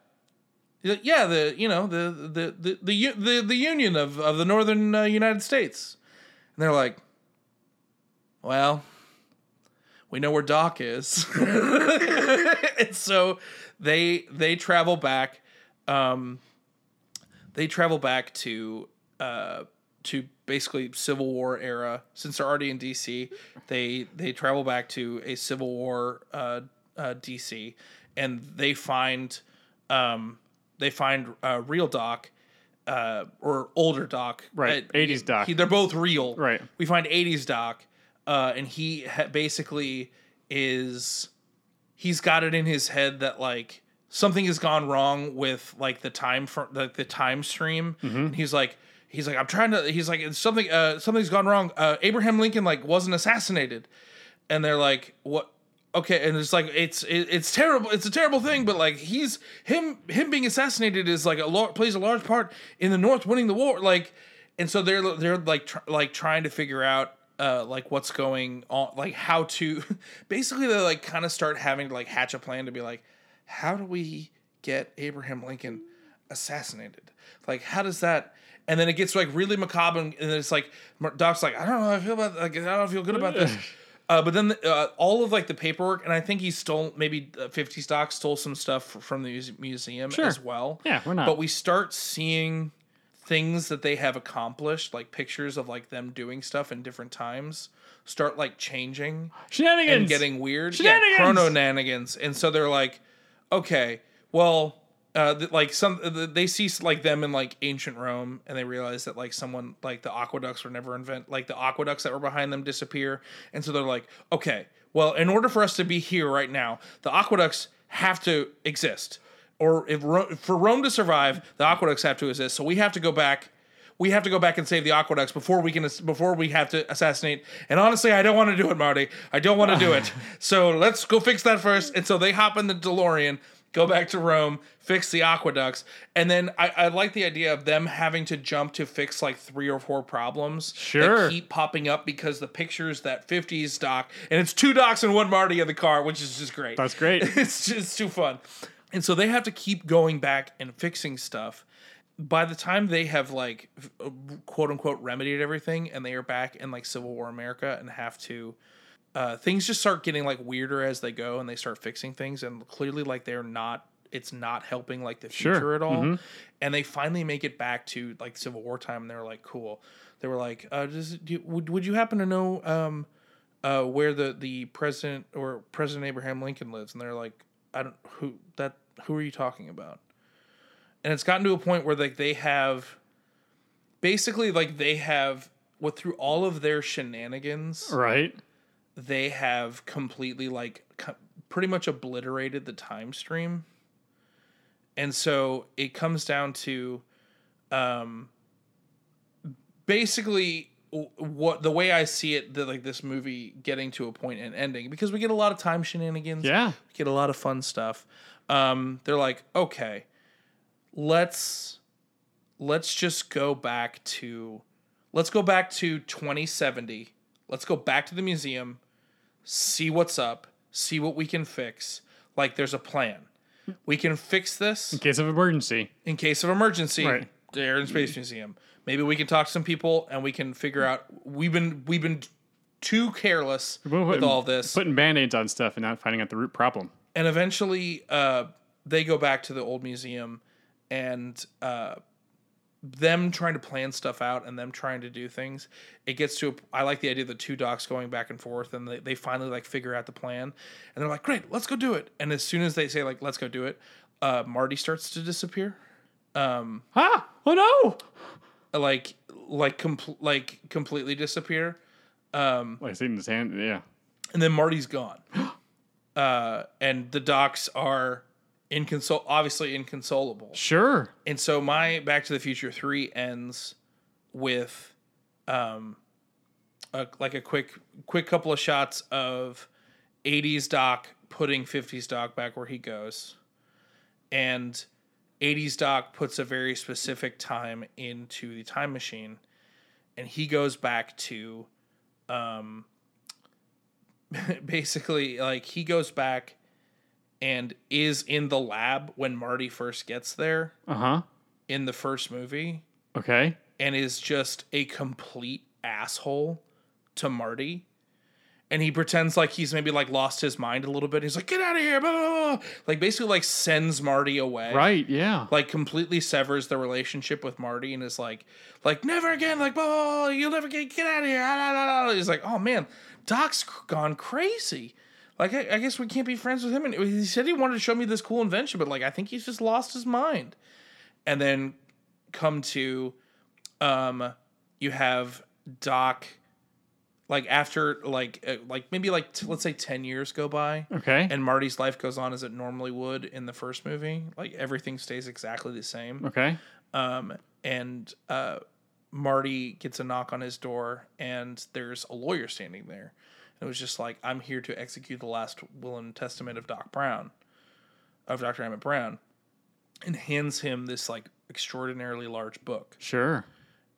He's like, yeah, the you know the the the the the, the union of of the northern uh, United States. And they're like, well, we know where Doc is. *laughs* and so they they travel back um they travel back to uh to basically Civil War era since they're already in DC they they travel back to a Civil War uh, uh DC and they find um they find uh real Doc uh or older Doc. Right, Uh, 80s Doc. he- they're both real. Right. we find 80s Doc uh and he ha- basically is he's got it in his head that like something has gone wrong with like the time for like the time stream. And he's like he's like i'm trying to he's like something uh something's gone wrong. Uh abraham lincoln like wasn't assassinated. And they're like what okay and it's like it's it, it's terrible it's a terrible thing but like he's him him being assassinated is like a lar- plays a large part in the north winning the war like and so they're they're like tr- like trying to figure out uh like what's going on like how to *laughs* basically they like kind of start having to like hatch a plan to be like how do we get abraham lincoln assassinated? Like how does that and then it gets like really macabre and then it's like doc's like i don't know i feel about like i don't feel good about this uh, but then uh, all of like the paperwork and i think he stole maybe uh, 50s Doc stole some stuff f- from the muse- museum Sure. as well Yeah, we're not. but we start seeing things that they have accomplished like pictures of like them doing stuff in different times start like changing Shenanigans. and getting weird. Shenanigans! Yeah, chrono nanigans. And so they're like, okay, well, uh, like some th- they see like them in like ancient Rome, and they realize that like someone like the aqueducts were never invent like the aqueducts that were behind them disappear, and so they're like, okay, well, in order for us to be here right now, the aqueducts have to exist. or if Ro- for Rome to survive, the aqueducts have to exist. So we have to go back. We have to go back and save the aqueducts before we can before we have to assassinate. And honestly, I don't want to do it, Marty. I don't want to do it. *laughs* So let's go fix that first. And so they hop in the DeLorean, go back to Rome, fix the aqueducts, and then I, I like the idea of them having to jump to fix like three or four problems Sure. that keep popping up because the pictures that 50s doc, and it's two docs and one Marty in the car, which is just great. That's great. *laughs* it's just too fun. And so they have to keep going back and fixing stuff. By the time they have like uh, quote unquote remedied everything and they are back in like Civil War America and have to uh, things just start getting like weirder as they go and they start fixing things and clearly like they're not it's not helping like the Sure. future at all. And they finally make it back to like Civil War time and they're like cool. They were like, uh, does, do you, would would you happen to know um, uh, where the the president or President Abraham Lincoln lives? And they're like, I don't who that who are you talking about? And it's gotten to a point where like they have basically like they have what through all of their shenanigans Right. They have completely like co- pretty much obliterated the time stream. And so it comes down to um basically what the way i see it that like this movie getting to a point and ending because we get a lot of time shenanigans. Yeah. we get a lot of fun stuff. Um they're like okay let's let's just go back to let's go back to 2070 let's go back to the museum see what's up see what we can fix like there's a plan we can fix this In case of emergency. in case of emergency Right. the air and space museum maybe we can talk to some people and we can figure out we've been we've been too careless We're with all this Putting band-aids on stuff and not finding out the root problem. and eventually uh, they go back to the old museum and uh, them trying to plan stuff out and them trying to do things it gets to a, i like the idea of the two docs going back and forth and they, they finally like figure out the plan and they're like great let's go do it and as soon as they say like let's go do it uh, marty starts to disappear Ah! Oh no! like like compl- like completely disappear Like seeing his hand. Yeah. and then Marty's gone. *gasps* uh, and the docs are inconsol obviously inconsolable. Sure. And so my Back to the Future 3 ends with um a, like a quick quick couple of shots of 80s Doc putting 50s Doc back where he goes. And 80s Doc puts a very specific time into the time machine and he goes back to um *laughs* basically like he goes back and is in the lab when Marty first gets there Uh huh. in the first movie Okay. and is just a complete asshole to Marty. And he pretends like he's maybe like lost his mind a little bit. He's like, get out of here. Blah, blah, blah. Like basically like sends Marty away. Right. Yeah. Like completely severs the relationship with Marty and is like, like never again. Like, oh, you'll never get get out of here. Ah. He's like, oh man, Doc's gone crazy. Like, I, I guess we can't be friends with him. And he said he wanted to show me this cool invention, but like, I think he's just lost his mind. And then come to, um, you have Doc, like after like uh, like maybe like t- let's say ten years go by, Okay. and Marty's life goes on as it normally would in the first movie. Like everything stays exactly the same. okay. Um, and uh, Marty gets a knock on his door, and there's a lawyer standing there. It was just like, I'm here to execute the last will and testament of Doc Brown, of Dr. Emmett Brown, and hands him this like extraordinarily large book Sure.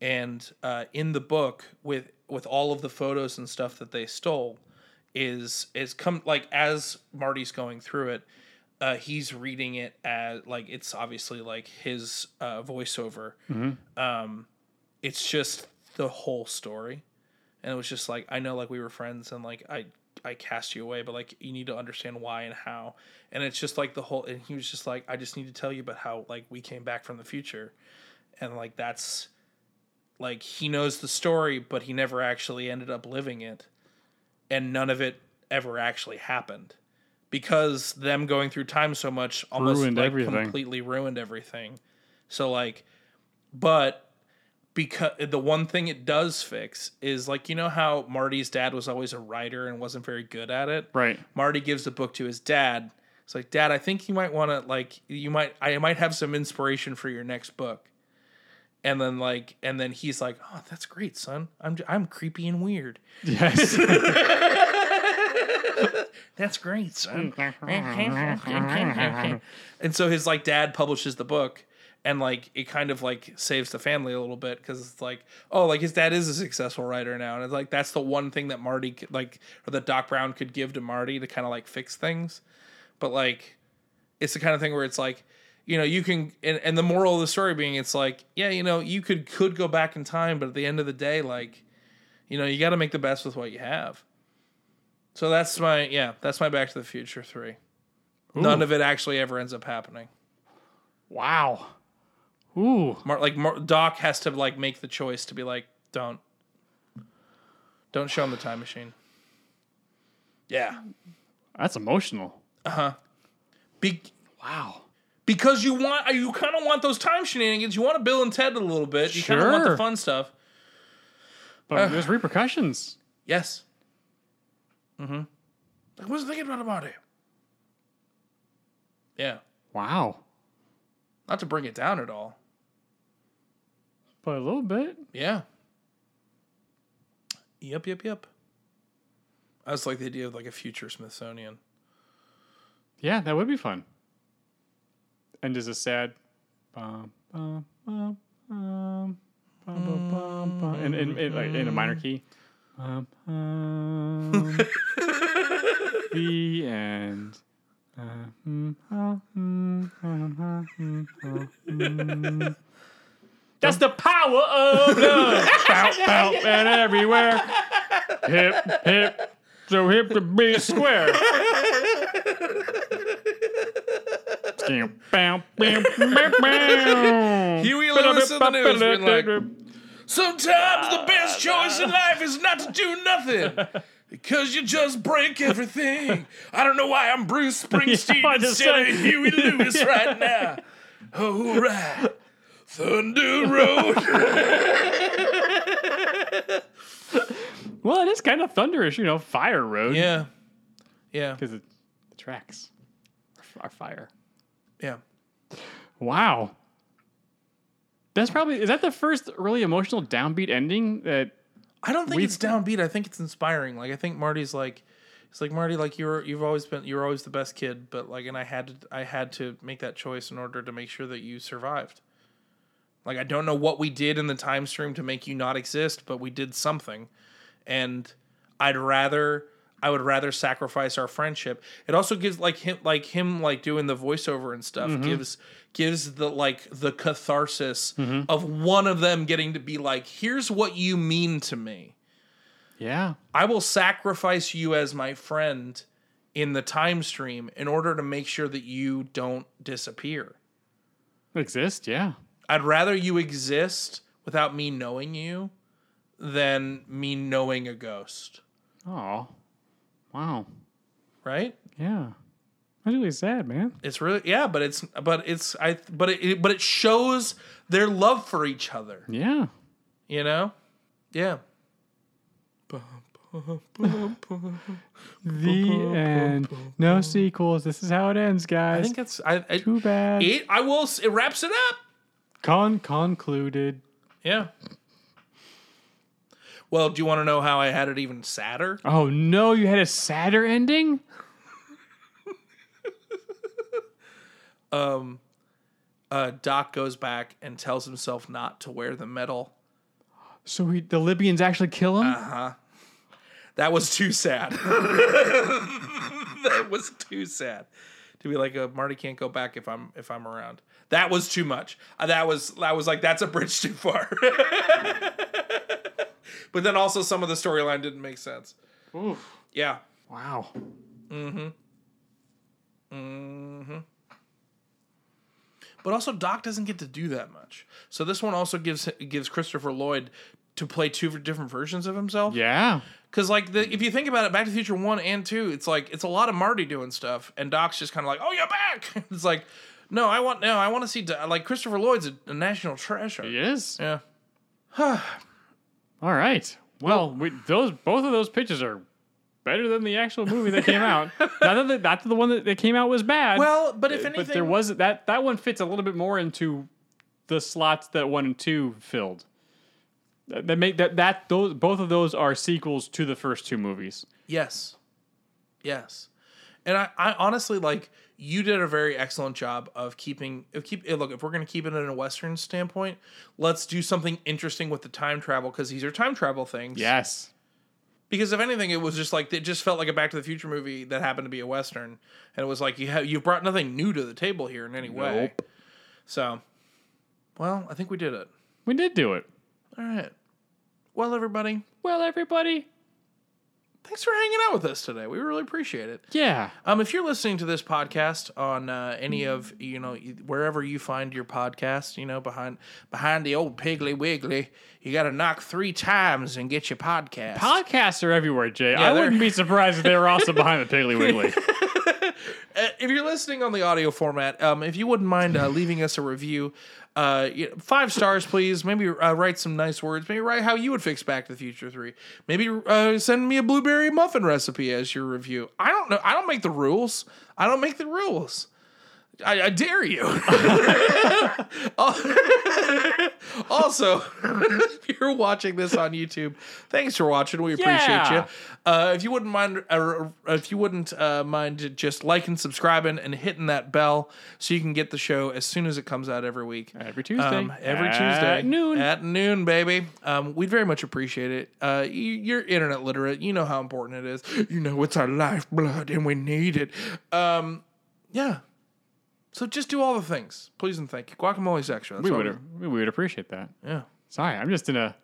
and uh, in the book with with all of the photos and stuff that they stole is is come like as Marty's going through it uh, he's reading it as like it's obviously like his uh, voiceover um it's just the whole story and it was just like I know like we were friends and like I I cast you away but like you need to understand why and how. And it's just like the whole and he was just like I just need to tell you about how like we came back from the future. And like that's like he knows the story but he never actually ended up living it. And none of it ever actually happened. Because them going through time so much almost Ruined like completely ruined everything. So like but because the one thing it does fix is like you know how Marty's dad was always a writer and wasn't very good at it Right. Marty gives the book to his dad It's like, Dad, I think you might want to like you might I might have some inspiration for your next book. And then like and then he's like, "Oh, that's great, son. I'm I'm creepy and weird." Yes. *laughs* That's great, son. *laughs* *laughs* and so his like dad publishes the book and like it kind of like saves the family a little bit because it's like oh like his dad is a successful writer now and it's like that's the one thing that marty could, like or that doc brown could give to marty to kind of like fix things. But like it's the kind of thing where it's like you know you can and, and the moral of the story being it's like yeah you know you could could go back in time but at the end of the day like you know you got to make the best with what you have. So that's my yeah that's my back to the future three. None of it actually ever ends up happening. Wow. Ooh. Mar- like Mar- Doc has to like make the choice to be like, don't, don't show him the time machine. Yeah, That's emotional. Uh huh. Be- Wow. because you want you kind of want those time shenanigans. You want to Bill and Ted a little bit. You kind of want the fun stuff. But there's repercussions. Yes. Mm-hmm. I wasn't thinking about about it. Yeah, Wow. not to bring it down at all. By a little bit. Yeah. Yep, yep, yep. I just like the idea of like a future Smithsonian. Yeah, that would be fun. And is a sad bum, bum, bum, bum, bum, bum, bum, bum. And, like in a minor key. *laughs* The end. Uh, mm, uh, mm, uh, mm, uh, mm. That's the power of love. *laughs* bounce, bounce, and everywhere. Hip, hip, so hip to be square. Bow, bow, bow, bow, bow. Huey Lewis and the News been like, Sometimes the best choice in life is not to do nothing. Because you just break everything. I don't know why I'm Bruce Springsteen Yeah, instead of Huey Lewis right now. All right. Thunder Road. *laughs* Well, it is kind of thunderous, you know, fire road. yeah. Yeah. Because the tracks are- are fire. Yeah. Wow. That's probably, is that the first really emotional downbeat ending that, I don't think it's downbeat. I think it's inspiring. Like I think Marty's like it's like Marty, like you're you've always been you're always the best kid, but like and I had to I had to make that choice in order to make sure that you survived. Like I don't know what we did in the time stream to make you not exist, but we did something. And I'd rather I would rather sacrifice our friendship. It also gives like him like him like doing the voiceover and stuff mm-hmm. gives gives the like the catharsis mm-hmm. of one of them getting to be like, here's what you mean to me. yeah. I will sacrifice you as my friend in the time stream in order to make sure that you don't disappear. Exist, yeah. I'd rather you exist without me knowing you than me knowing a ghost, Oh, wow. right? Yeah. That's really sad, man. It's really yeah, but it's but it's I but it but it shows their love for each other, Yeah. you know? Yeah. The end. No sequels. This is how it ends, guys. I think it's I, I Too bad. it I will it wraps it up. Con concluded. Yeah. Well, do you want to know how I had it even sadder? Oh no, you had a sadder ending? *laughs* Uh, Doc goes back and tells himself not to wear the medal. So he, the Libyans actually kill him? Uh, huh. That was too sad. *laughs* that was too sad to be like, uh, Marty can't go back if I'm if I'm around. That was too much. Uh, that was that was like that's a bridge too far. *laughs* but then also some of the storyline didn't make sense. Oof. Yeah. wow. Mhm. Mhm. But also Doc doesn't get to do that much. So this one also gives gives Christopher Lloyd to play two different versions of himself. Yeah. Because like the if you think about it, Back to the Future one and two, it's like it's a lot of Marty doing stuff, and Doc's just kind of like, "Oh, you're back." *laughs* it's like, no, I want no, I want to see like Christopher Lloyd's a, a national treasure. He is. Yeah. *sighs* All right. Well, we, those both of those pitches are better than the actual movie that came out. *laughs* not that the, not that the one that, that came out was bad. Well, but if anything, but there was that that one fits a little bit more into the slots that one and two filled. That, that make that that those both of those are sequels to the first two movies. Yes. Yes. And I, I honestly like you did a very excellent job of keeping of keep eh, look if we're gonna keep it in a western standpoint, let's do something interesting with the time travel because these are time travel things. Yes. Because if anything, it was just like it just felt like a Back to the Future movie that happened to be a western, and it was like you have you've brought nothing new to the table here in any way. Nope. So, well, I think we did it. We did do it. All right. Well, everybody, Well, everybody. Thanks for hanging out with us today. We really appreciate it. Yeah. Um, if you're listening to this podcast on uh, any of you know wherever you find your podcast, you know behind behind the old Piggly Wiggly, you got to knock three times and get your podcast. Podcasts are everywhere, Jay. I they're- wouldn't be surprised if they were also behind the Piggly Wiggly. *laughs* Uh, if you're listening on the audio format, um, if you wouldn't mind uh, leaving us a review, uh, five stars, please. Maybe uh, write some nice words. Maybe write how you would fix Back to the Future Three. Maybe uh, send me a blueberry muffin recipe as your review. I don't know. I don't make the rules. I don't make the rules. I, I dare you. *laughs* *laughs* also, *laughs* if you're watching this on YouTube, thanks for watching. We appreciate Yeah. you. Uh, if you wouldn't mind, uh, if you wouldn't uh, mind, just liking, subscribing, and hitting that bell so you can get the show as soon as it comes out every week. Every Tuesday. Um, every At Tuesday noon. At noon, baby. Um, we'd very much appreciate it. Uh, you, you're internet literate. You know how important it is. You know it's our lifeblood, and we need it. Um, yeah. So just do all the things, please and thank you. Guacamole's extra. That's we all would we would appreciate that. Yeah. Sorry, I'm just in a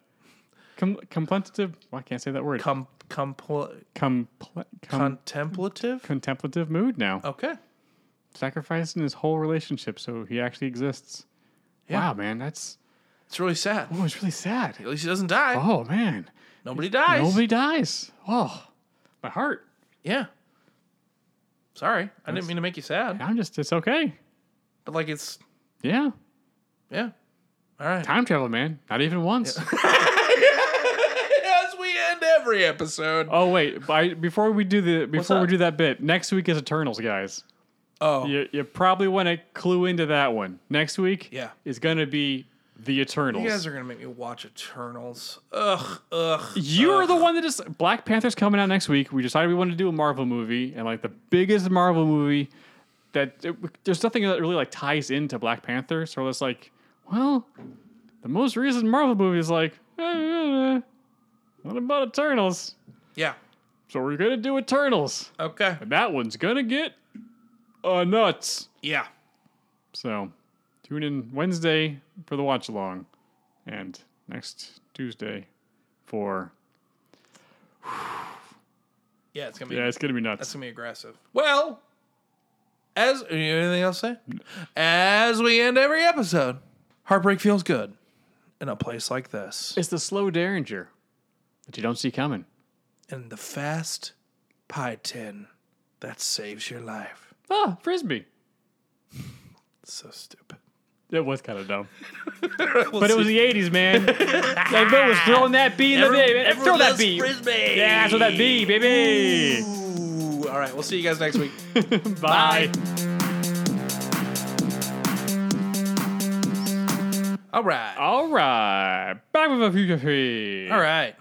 com- contemplative. Well, I can't say that word. Com, compl- Compl- com- contemplative. contemplative mood now. Okay. Sacrificing his whole relationship so he actually exists. Yeah. Wow, man, that's It's really sad. oh, it's really sad. At least he doesn't die. Oh man, Nobody dies. nobody dies. Oh, my heart. Yeah. Sorry, I didn't mean to make you sad, I'm just. It's okay. but like it's Yeah, yeah. All right. time travel, man. Not even once. *laughs* As we end every episode. Oh wait, I, before we do the before we up? do that bit, next week is Eternals, guys. Oh, You you probably want to clue into that one. Next week, Yeah. is gonna be the Eternals. you guys are gonna make me watch Eternals. Ugh, ugh. You are the one that just Black Panther's coming out next week. We decided we wanted to do a Marvel movie, and like the biggest Marvel movie that it, there's nothing that really like ties into Black Panther. So it's like, well, the most recent Marvel movie is like, eh, what about Eternals? Yeah. So we're gonna do Eternals. Okay. That one's gonna get uh, nuts. Yeah. So tune in Wednesday for the watch along, and next Tuesday for Yeah, it's gonna be yeah, it's gonna be nuts. that's gonna be aggressive. Well, as anything else to say? As we end every episode, heartbreak feels good in a place like this. It's the slow derringer that you don't see coming. And the fast pie tin that saves your life. Ah, frisbee. So stupid. It was kind of dumb, *laughs* but it was the '80s, man. *laughs* that Bill was throwing that bee in the day. Throw that bee. Frisbee. Yeah, throw that bee, baby. Ooh, all right, we'll see you guys next week. *laughs* Bye. All right. All right, back with a future free. All right.